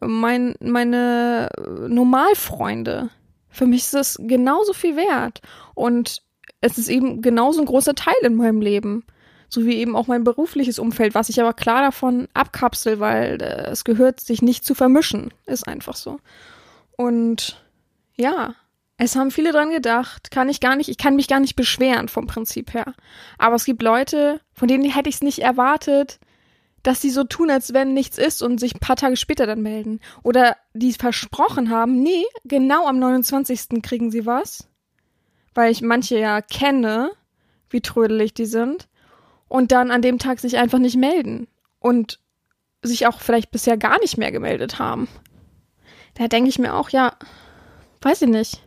mein, meine Normalfreunde. Für mich ist das genauso viel wert. Und es ist eben genauso ein großer Teil in meinem Leben. So wie eben auch mein berufliches Umfeld, was ich aber klar davon abkapsel, weil äh, es gehört, sich nicht zu vermischen. Ist einfach so. Und ja, es haben viele dran gedacht, kann ich gar nicht, ich kann mich gar nicht beschweren vom Prinzip her. Aber es gibt Leute, von denen hätte ich es nicht erwartet, dass sie so tun, als wenn nichts ist und sich ein paar Tage später dann melden. Oder die versprochen haben, nee, genau am 29. kriegen sie was. Weil ich manche ja kenne, wie trödelig die sind. Und dann an dem Tag sich einfach nicht melden. Und sich auch vielleicht bisher gar nicht mehr gemeldet haben. Da denke ich mir auch, ja, weiß ich nicht.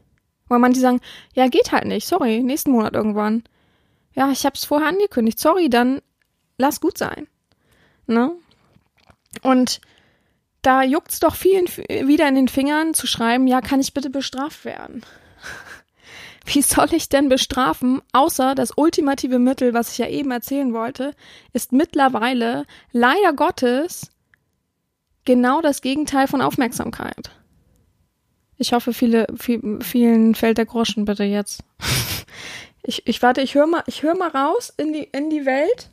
Weil manche sagen, ja, geht halt nicht, sorry, nächsten Monat irgendwann. Ja, ich hab's vorher angekündigt, sorry, dann lass gut sein. Ne? Und da juckt's doch vielen wieder in den Fingern zu schreiben, ja, kann ich bitte bestraft werden? Wie soll ich denn bestrafen, außer das ultimative Mittel, was ich ja eben erzählen wollte, ist mittlerweile leider Gottes genau das Gegenteil von Aufmerksamkeit. Ich hoffe, viele, viel, vielen fällt der Groschen bitte jetzt. ich, ich warte, ich höre mal, ich höre mal raus in die, in die Welt,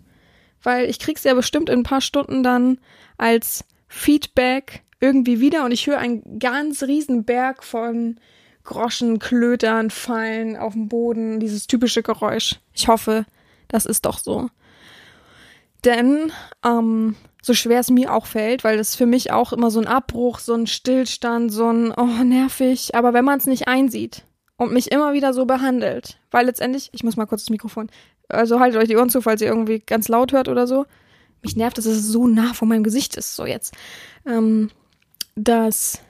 weil ich krieg's ja bestimmt in ein paar Stunden dann als Feedback irgendwie wieder und ich höre einen ganz riesen Berg von Groschen, Klötern, Fallen auf dem Boden, dieses typische Geräusch. Ich hoffe, das ist doch so. Denn ähm, so schwer es mir auch fällt, weil das für mich auch immer so ein Abbruch, so ein Stillstand, so ein, oh, nervig. Aber wenn man es nicht einsieht und mich immer wieder so behandelt, weil letztendlich, ich muss mal kurz das Mikrofon, also haltet euch die Ohren zu, falls ihr irgendwie ganz laut hört oder so. Mich nervt, dass es so nah vor meinem Gesicht ist, so jetzt. Ähm, dass,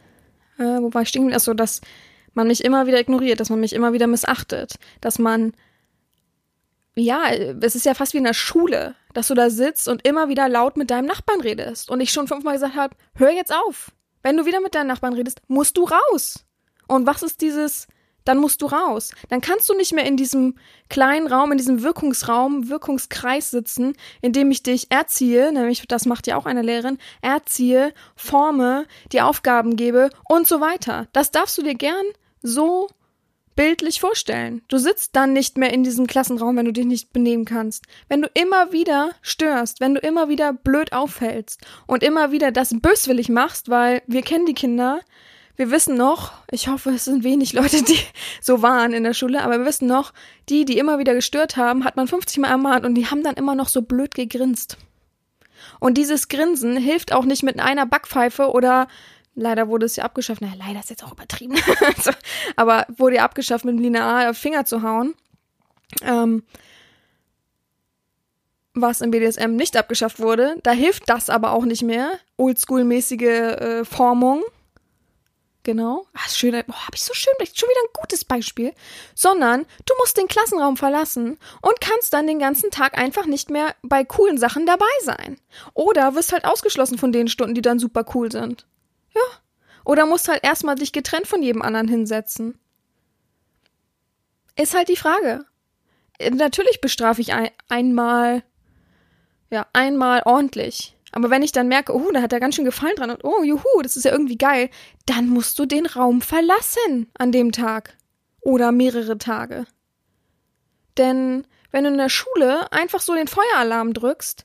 äh, wo war ich stehen? Achso, dass man mich immer wieder ignoriert, dass man mich immer wieder missachtet, dass man ja, es ist ja fast wie in der Schule, dass du da sitzt und immer wieder laut mit deinem Nachbarn redest. Und ich schon fünfmal gesagt habe, hör jetzt auf. Wenn du wieder mit deinem Nachbarn redest, musst du raus. Und was ist dieses, dann musst du raus. Dann kannst du nicht mehr in diesem kleinen Raum, in diesem Wirkungsraum, Wirkungskreis sitzen, in dem ich dich erziehe, nämlich das macht ja auch eine Lehrerin, erziehe, forme, die Aufgaben gebe und so weiter. Das darfst du dir gern so bildlich vorstellen. Du sitzt dann nicht mehr in diesem Klassenraum, wenn du dich nicht benehmen kannst. Wenn du immer wieder störst, wenn du immer wieder blöd auffällst und immer wieder das böswillig machst, weil wir kennen die Kinder, wir wissen noch, ich hoffe, es sind wenig Leute, die so waren in der Schule, aber wir wissen noch, die, die immer wieder gestört haben, hat man 50 Mal ermahnt und die haben dann immer noch so blöd gegrinst. Und dieses Grinsen hilft auch nicht mit einer Backpfeife oder leider wurde es ja abgeschafft. Naja, leider ist jetzt auch übertrieben. Aber wurde ja abgeschafft, mit dem Lineal auf Finger zu hauen. Ähm, was im BDSM nicht abgeschafft wurde. Da hilft das aber auch nicht mehr. Oldschool-mäßige äh, Formung. Genau. Ach, schön. Oh, hab ich so schön. Schon wieder ein gutes Beispiel. Sondern du musst den Klassenraum verlassen und kannst dann den ganzen Tag einfach nicht mehr bei coolen Sachen dabei sein. Oder wirst halt ausgeschlossen von den Stunden, die dann super cool sind. Ja. Oder musst halt erstmal dich getrennt von jedem anderen hinsetzen. Ist halt die Frage. Natürlich bestrafe ich ein, einmal, ja, einmal ordentlich. Aber wenn ich dann merke, oh, da hat er ganz schön Gefallen dran und oh, juhu, das ist ja irgendwie geil, dann musst du den Raum verlassen an dem Tag. Oder mehrere Tage. Denn wenn du in der Schule einfach so den Feueralarm drückst,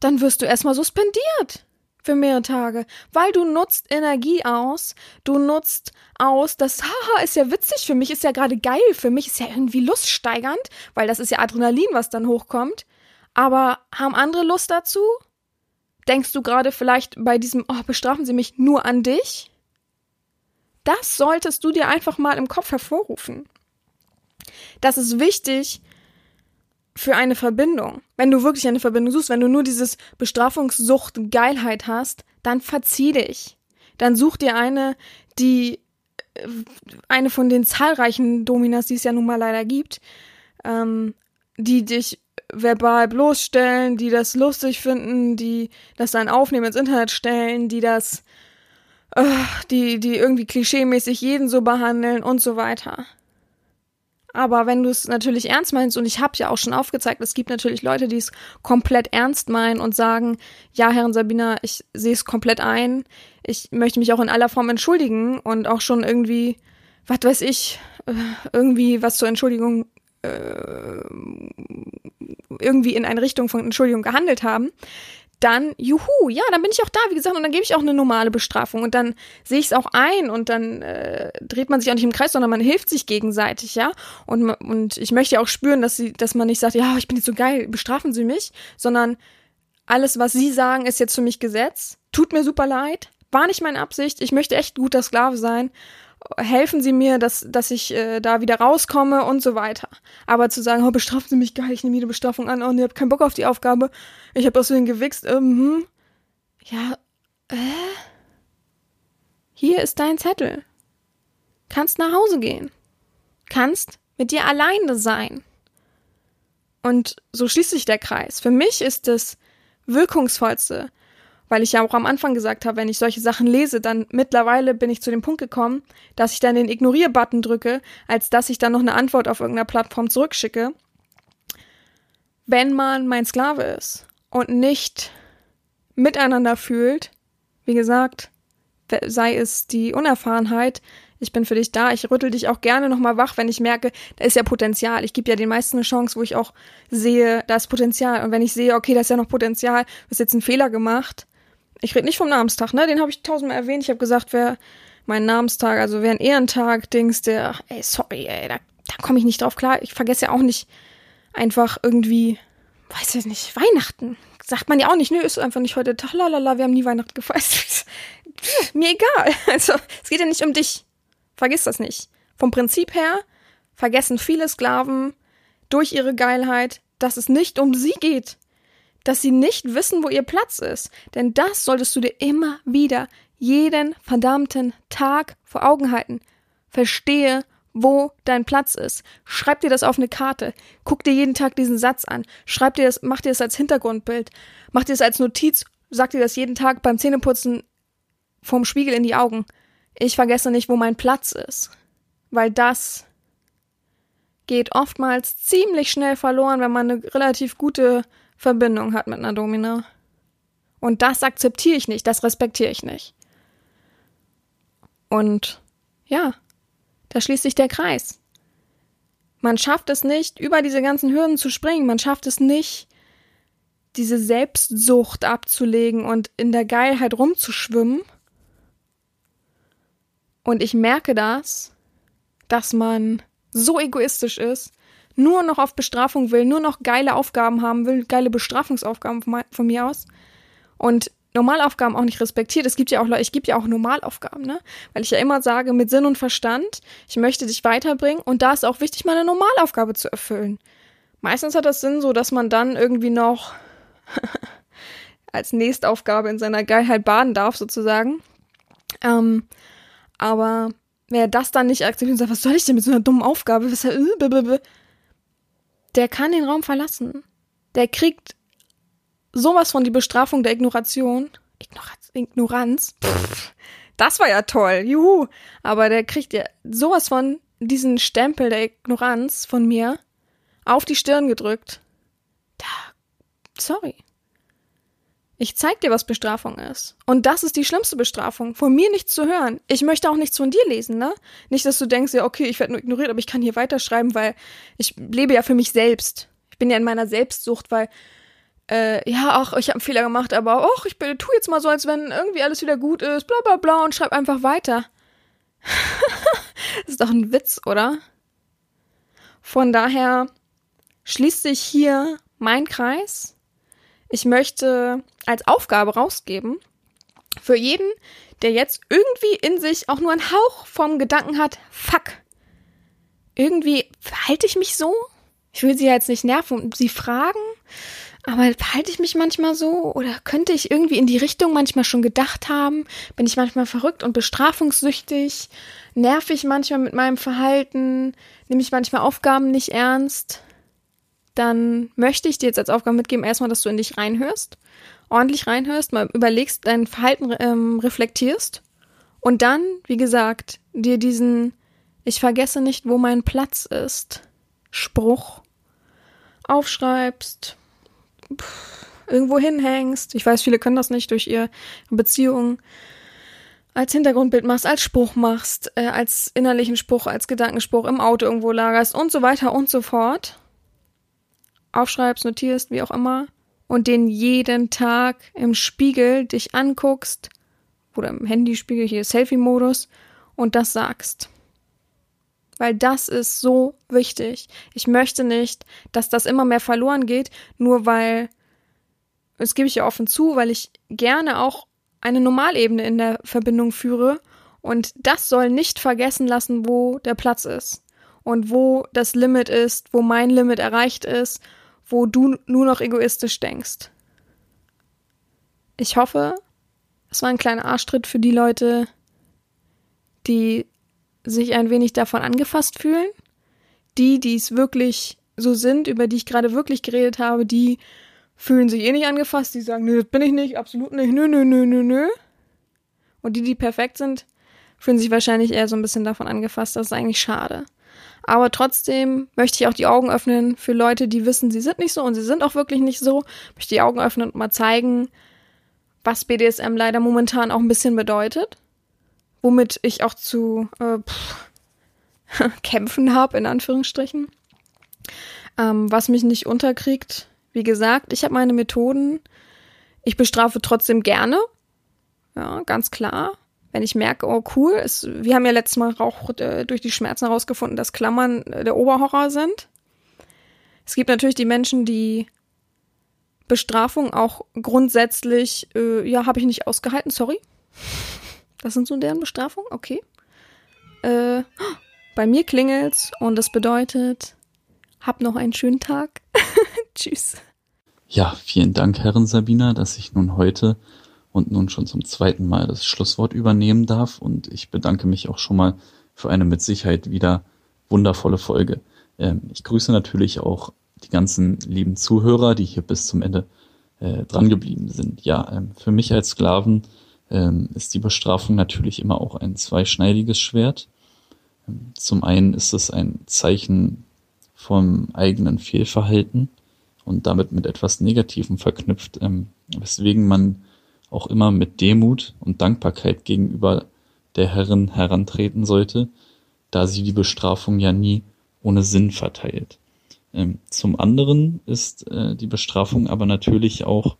dann wirst du erstmal suspendiert für mehrere Tage, weil du nutzt Energie aus, du nutzt aus, das haha ist ja witzig für mich, ist ja gerade geil, für mich ist ja irgendwie luststeigernd, weil das ist ja Adrenalin, was dann hochkommt. Aber haben andere Lust dazu? Denkst du gerade vielleicht bei diesem, oh, bestrafen Sie mich nur an dich? Das solltest du dir einfach mal im Kopf hervorrufen. Das ist wichtig für eine Verbindung. Wenn du wirklich eine Verbindung suchst, wenn du nur dieses Bestrafungssucht Geilheit hast, dann verzieh dich. Dann such dir eine, die äh, eine von den zahlreichen Dominas, die es ja nun mal leider gibt, ähm, die dich verbal bloßstellen, die das lustig finden, die das dann aufnehmen ins Internet stellen, die das, äh, die, die irgendwie klischeemäßig jeden so behandeln und so weiter. Aber wenn du es natürlich ernst meinst, und ich habe ja auch schon aufgezeigt, es gibt natürlich Leute, die es komplett ernst meinen und sagen, ja, Herrin Sabina, ich sehe es komplett ein. Ich möchte mich auch in aller Form entschuldigen und auch schon irgendwie, was weiß ich, äh, irgendwie was zur Entschuldigung äh, irgendwie in eine Richtung von Entschuldigung gehandelt haben, dann, juhu, ja, dann bin ich auch da, wie gesagt, und dann gebe ich auch eine normale Bestrafung und dann sehe ich es auch ein und dann äh, dreht man sich auch nicht im Kreis, sondern man hilft sich gegenseitig, ja. Und, und ich möchte ja auch spüren, dass sie, dass man nicht sagt, ja, ich bin jetzt so geil, bestrafen Sie mich, sondern alles, was Sie sagen, ist jetzt für mich Gesetz. Tut mir super leid, war nicht meine Absicht, ich möchte echt guter Sklave sein helfen Sie mir, dass, dass ich äh, da wieder rauskomme und so weiter. Aber zu sagen, oh, bestrafen Sie mich gar nicht, ich nehme jede Bestrafung an, oh, ich habe keinen Bock auf die Aufgabe, ich habe aus den gewichst, ähm, hm. ja, äh, hier ist dein Zettel. Kannst nach Hause gehen. Kannst mit dir alleine sein. Und so schließt sich der Kreis. Für mich ist das wirkungsvollste, weil ich ja auch am Anfang gesagt habe, wenn ich solche Sachen lese, dann mittlerweile bin ich zu dem Punkt gekommen, dass ich dann den Ignorier-Button drücke, als dass ich dann noch eine Antwort auf irgendeiner Plattform zurückschicke. Wenn man mein Sklave ist und nicht miteinander fühlt, wie gesagt, sei es die Unerfahrenheit, ich bin für dich da, ich rüttel dich auch gerne nochmal wach, wenn ich merke, da ist ja Potenzial. Ich gebe ja den meisten eine Chance, wo ich auch sehe, da ist Potenzial. Und wenn ich sehe, okay, da ist ja noch Potenzial, du hast jetzt einen Fehler gemacht, ich rede nicht vom Namenstag, ne? Den habe ich tausendmal erwähnt. Ich habe gesagt, wer mein Namenstag, also wer ein Ehrentag, Dings, der, ey, sorry, ey, da, da komme ich nicht drauf klar. Ich vergesse ja auch nicht einfach irgendwie, weiß ich nicht, Weihnachten. Sagt man ja auch nicht, nö, ist einfach nicht heute Tag, lalala, wir haben nie Weihnachten gefeiert. Mir egal. Also, es geht ja nicht um dich. Vergiss das nicht. Vom Prinzip her vergessen viele Sklaven durch ihre Geilheit, dass es nicht um sie geht dass sie nicht wissen, wo ihr Platz ist. Denn das solltest du dir immer wieder jeden verdammten Tag vor Augen halten. Verstehe, wo dein Platz ist. Schreib dir das auf eine Karte. Guck dir jeden Tag diesen Satz an. Schreib dir das, mach dir das als Hintergrundbild. Mach dir das als Notiz. Sag dir das jeden Tag beim Zähneputzen vorm Spiegel in die Augen. Ich vergesse nicht, wo mein Platz ist. Weil das geht oftmals ziemlich schnell verloren, wenn man eine relativ gute Verbindung hat mit einer Domina. Und das akzeptiere ich nicht, das respektiere ich nicht. Und ja, da schließt sich der Kreis. Man schafft es nicht, über diese ganzen Hürden zu springen. Man schafft es nicht, diese Selbstsucht abzulegen und in der Geilheit rumzuschwimmen. Und ich merke das, dass man so egoistisch ist, nur noch auf Bestrafung will, nur noch geile Aufgaben haben will, geile Bestrafungsaufgaben von, mir aus. Und Normalaufgaben auch nicht respektiert. Es gibt ja auch Leute, ich gebe ja auch Normalaufgaben, ne? Weil ich ja immer sage, mit Sinn und Verstand, ich möchte dich weiterbringen und da ist auch wichtig, meine Normalaufgabe zu erfüllen. Meistens hat das Sinn so, dass man dann irgendwie noch als Nächstaufgabe in seiner Geilheit baden darf, sozusagen. Ähm, aber wer das dann nicht akzeptiert und sagt, was soll ich denn mit so einer dummen Aufgabe? Was, äh, der kann den Raum verlassen. Der kriegt sowas von die Bestrafung der Ignoration. Ignoranz. Ignoranz. Das war ja toll. Juhu. Aber der kriegt ja sowas von diesen Stempel der Ignoranz von mir auf die Stirn gedrückt. Da. Sorry. Ich zeig dir, was Bestrafung ist. Und das ist die schlimmste Bestrafung. Von mir nichts zu hören. Ich möchte auch nichts von dir lesen, ne? Nicht, dass du denkst, ja, okay, ich werde nur ignoriert, aber ich kann hier weiterschreiben, weil ich lebe ja für mich selbst. Ich bin ja in meiner Selbstsucht, weil, äh, ja, ach, ich habe einen Fehler gemacht, aber ach, ich tu jetzt mal so, als wenn irgendwie alles wieder gut ist, bla bla bla und schreib einfach weiter. das ist doch ein Witz, oder? Von daher schließt sich hier mein Kreis ich möchte als Aufgabe rausgeben, für jeden, der jetzt irgendwie in sich auch nur einen Hauch vom Gedanken hat, fuck, irgendwie verhalte ich mich so? Ich will sie ja jetzt nicht nerven und sie fragen, aber verhalte ich mich manchmal so? Oder könnte ich irgendwie in die Richtung manchmal schon gedacht haben? Bin ich manchmal verrückt und bestrafungssüchtig? Nerv ich manchmal mit meinem Verhalten? Nehme ich manchmal Aufgaben nicht ernst? Dann möchte ich dir jetzt als Aufgabe mitgeben, erstmal, dass du in dich reinhörst, ordentlich reinhörst, mal überlegst, dein Verhalten ähm, reflektierst und dann, wie gesagt, dir diesen Ich vergesse nicht, wo mein Platz ist, Spruch aufschreibst, pff, irgendwo hinhängst. Ich weiß, viele können das nicht durch ihre Beziehung als Hintergrundbild machst, als Spruch machst, äh, als innerlichen Spruch, als Gedankenspruch im Auto irgendwo lagerst und so weiter und so fort aufschreibst, notierst, wie auch immer, und den jeden Tag im Spiegel dich anguckst, oder im Handyspiegel, hier Selfie-Modus, und das sagst. Weil das ist so wichtig. Ich möchte nicht, dass das immer mehr verloren geht, nur weil, das gebe ich ja offen zu, weil ich gerne auch eine Normalebene in der Verbindung führe. Und das soll nicht vergessen lassen, wo der Platz ist und wo das Limit ist, wo mein Limit erreicht ist wo du nur noch egoistisch denkst. Ich hoffe, es war ein kleiner Arschtritt für die Leute, die sich ein wenig davon angefasst fühlen. Die, die es wirklich so sind, über die ich gerade wirklich geredet habe, die fühlen sich eh nicht angefasst, die sagen, nö, das bin ich nicht, absolut nicht, nö, nö, nö, nö, nö. Und die, die perfekt sind, fühlen sich wahrscheinlich eher so ein bisschen davon angefasst. Das ist eigentlich schade. Aber trotzdem möchte ich auch die Augen öffnen für Leute, die wissen, sie sind nicht so und sie sind auch wirklich nicht so. Möchte die Augen öffnen und mal zeigen, was BDSM leider momentan auch ein bisschen bedeutet. Womit ich auch zu äh, pff, kämpfen habe, in Anführungsstrichen. Ähm, was mich nicht unterkriegt. Wie gesagt, ich habe meine Methoden. Ich bestrafe trotzdem gerne. Ja, ganz klar wenn ich merke, oh cool, es, wir haben ja letztes Mal auch äh, durch die Schmerzen herausgefunden, dass Klammern äh, der Oberhorror sind. Es gibt natürlich die Menschen, die Bestrafung auch grundsätzlich, äh, ja, habe ich nicht ausgehalten, sorry. Das sind so deren Bestrafung, okay. Äh, bei mir klingelt's und das bedeutet, hab noch einen schönen Tag. Tschüss. Ja, vielen Dank, Herren Sabina, dass ich nun heute und nun schon zum zweiten Mal das Schlusswort übernehmen darf. Und ich bedanke mich auch schon mal für eine mit Sicherheit wieder wundervolle Folge. Ähm, ich grüße natürlich auch die ganzen lieben Zuhörer, die hier bis zum Ende äh, dran geblieben sind. Ja, ähm, für mich als Sklaven ähm, ist die Bestrafung natürlich immer auch ein zweischneidiges Schwert. Ähm, zum einen ist es ein Zeichen vom eigenen Fehlverhalten und damit mit etwas Negativem verknüpft, ähm, weswegen man auch immer mit Demut und Dankbarkeit gegenüber der Herrin herantreten sollte, da sie die Bestrafung ja nie ohne Sinn verteilt. Ähm, zum anderen ist äh, die Bestrafung aber natürlich auch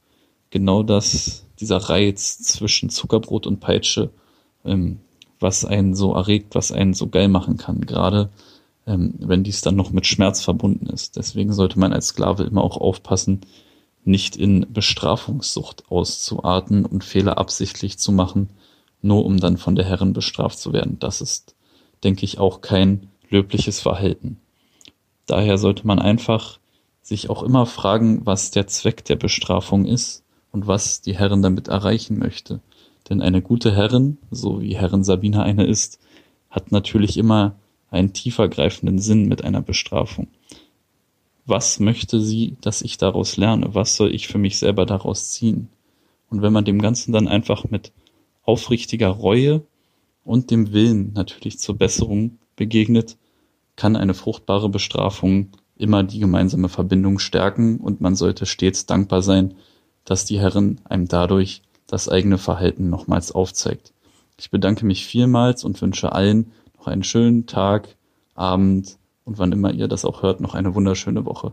genau das, dieser Reiz zwischen Zuckerbrot und Peitsche, ähm, was einen so erregt, was einen so geil machen kann, gerade ähm, wenn dies dann noch mit Schmerz verbunden ist. Deswegen sollte man als Sklave immer auch aufpassen, nicht in Bestrafungssucht auszuarten und Fehler absichtlich zu machen, nur um dann von der Herrin bestraft zu werden. Das ist, denke ich, auch kein löbliches Verhalten. Daher sollte man einfach sich auch immer fragen, was der Zweck der Bestrafung ist und was die Herrin damit erreichen möchte. Denn eine gute Herrin, so wie Herrin Sabina eine ist, hat natürlich immer einen tiefergreifenden Sinn mit einer Bestrafung. Was möchte sie, dass ich daraus lerne? Was soll ich für mich selber daraus ziehen? Und wenn man dem Ganzen dann einfach mit aufrichtiger Reue und dem Willen natürlich zur Besserung begegnet, kann eine fruchtbare Bestrafung immer die gemeinsame Verbindung stärken und man sollte stets dankbar sein, dass die Herrin einem dadurch das eigene Verhalten nochmals aufzeigt. Ich bedanke mich vielmals und wünsche allen noch einen schönen Tag, Abend und wann immer ihr das auch hört, noch eine wunderschöne Woche.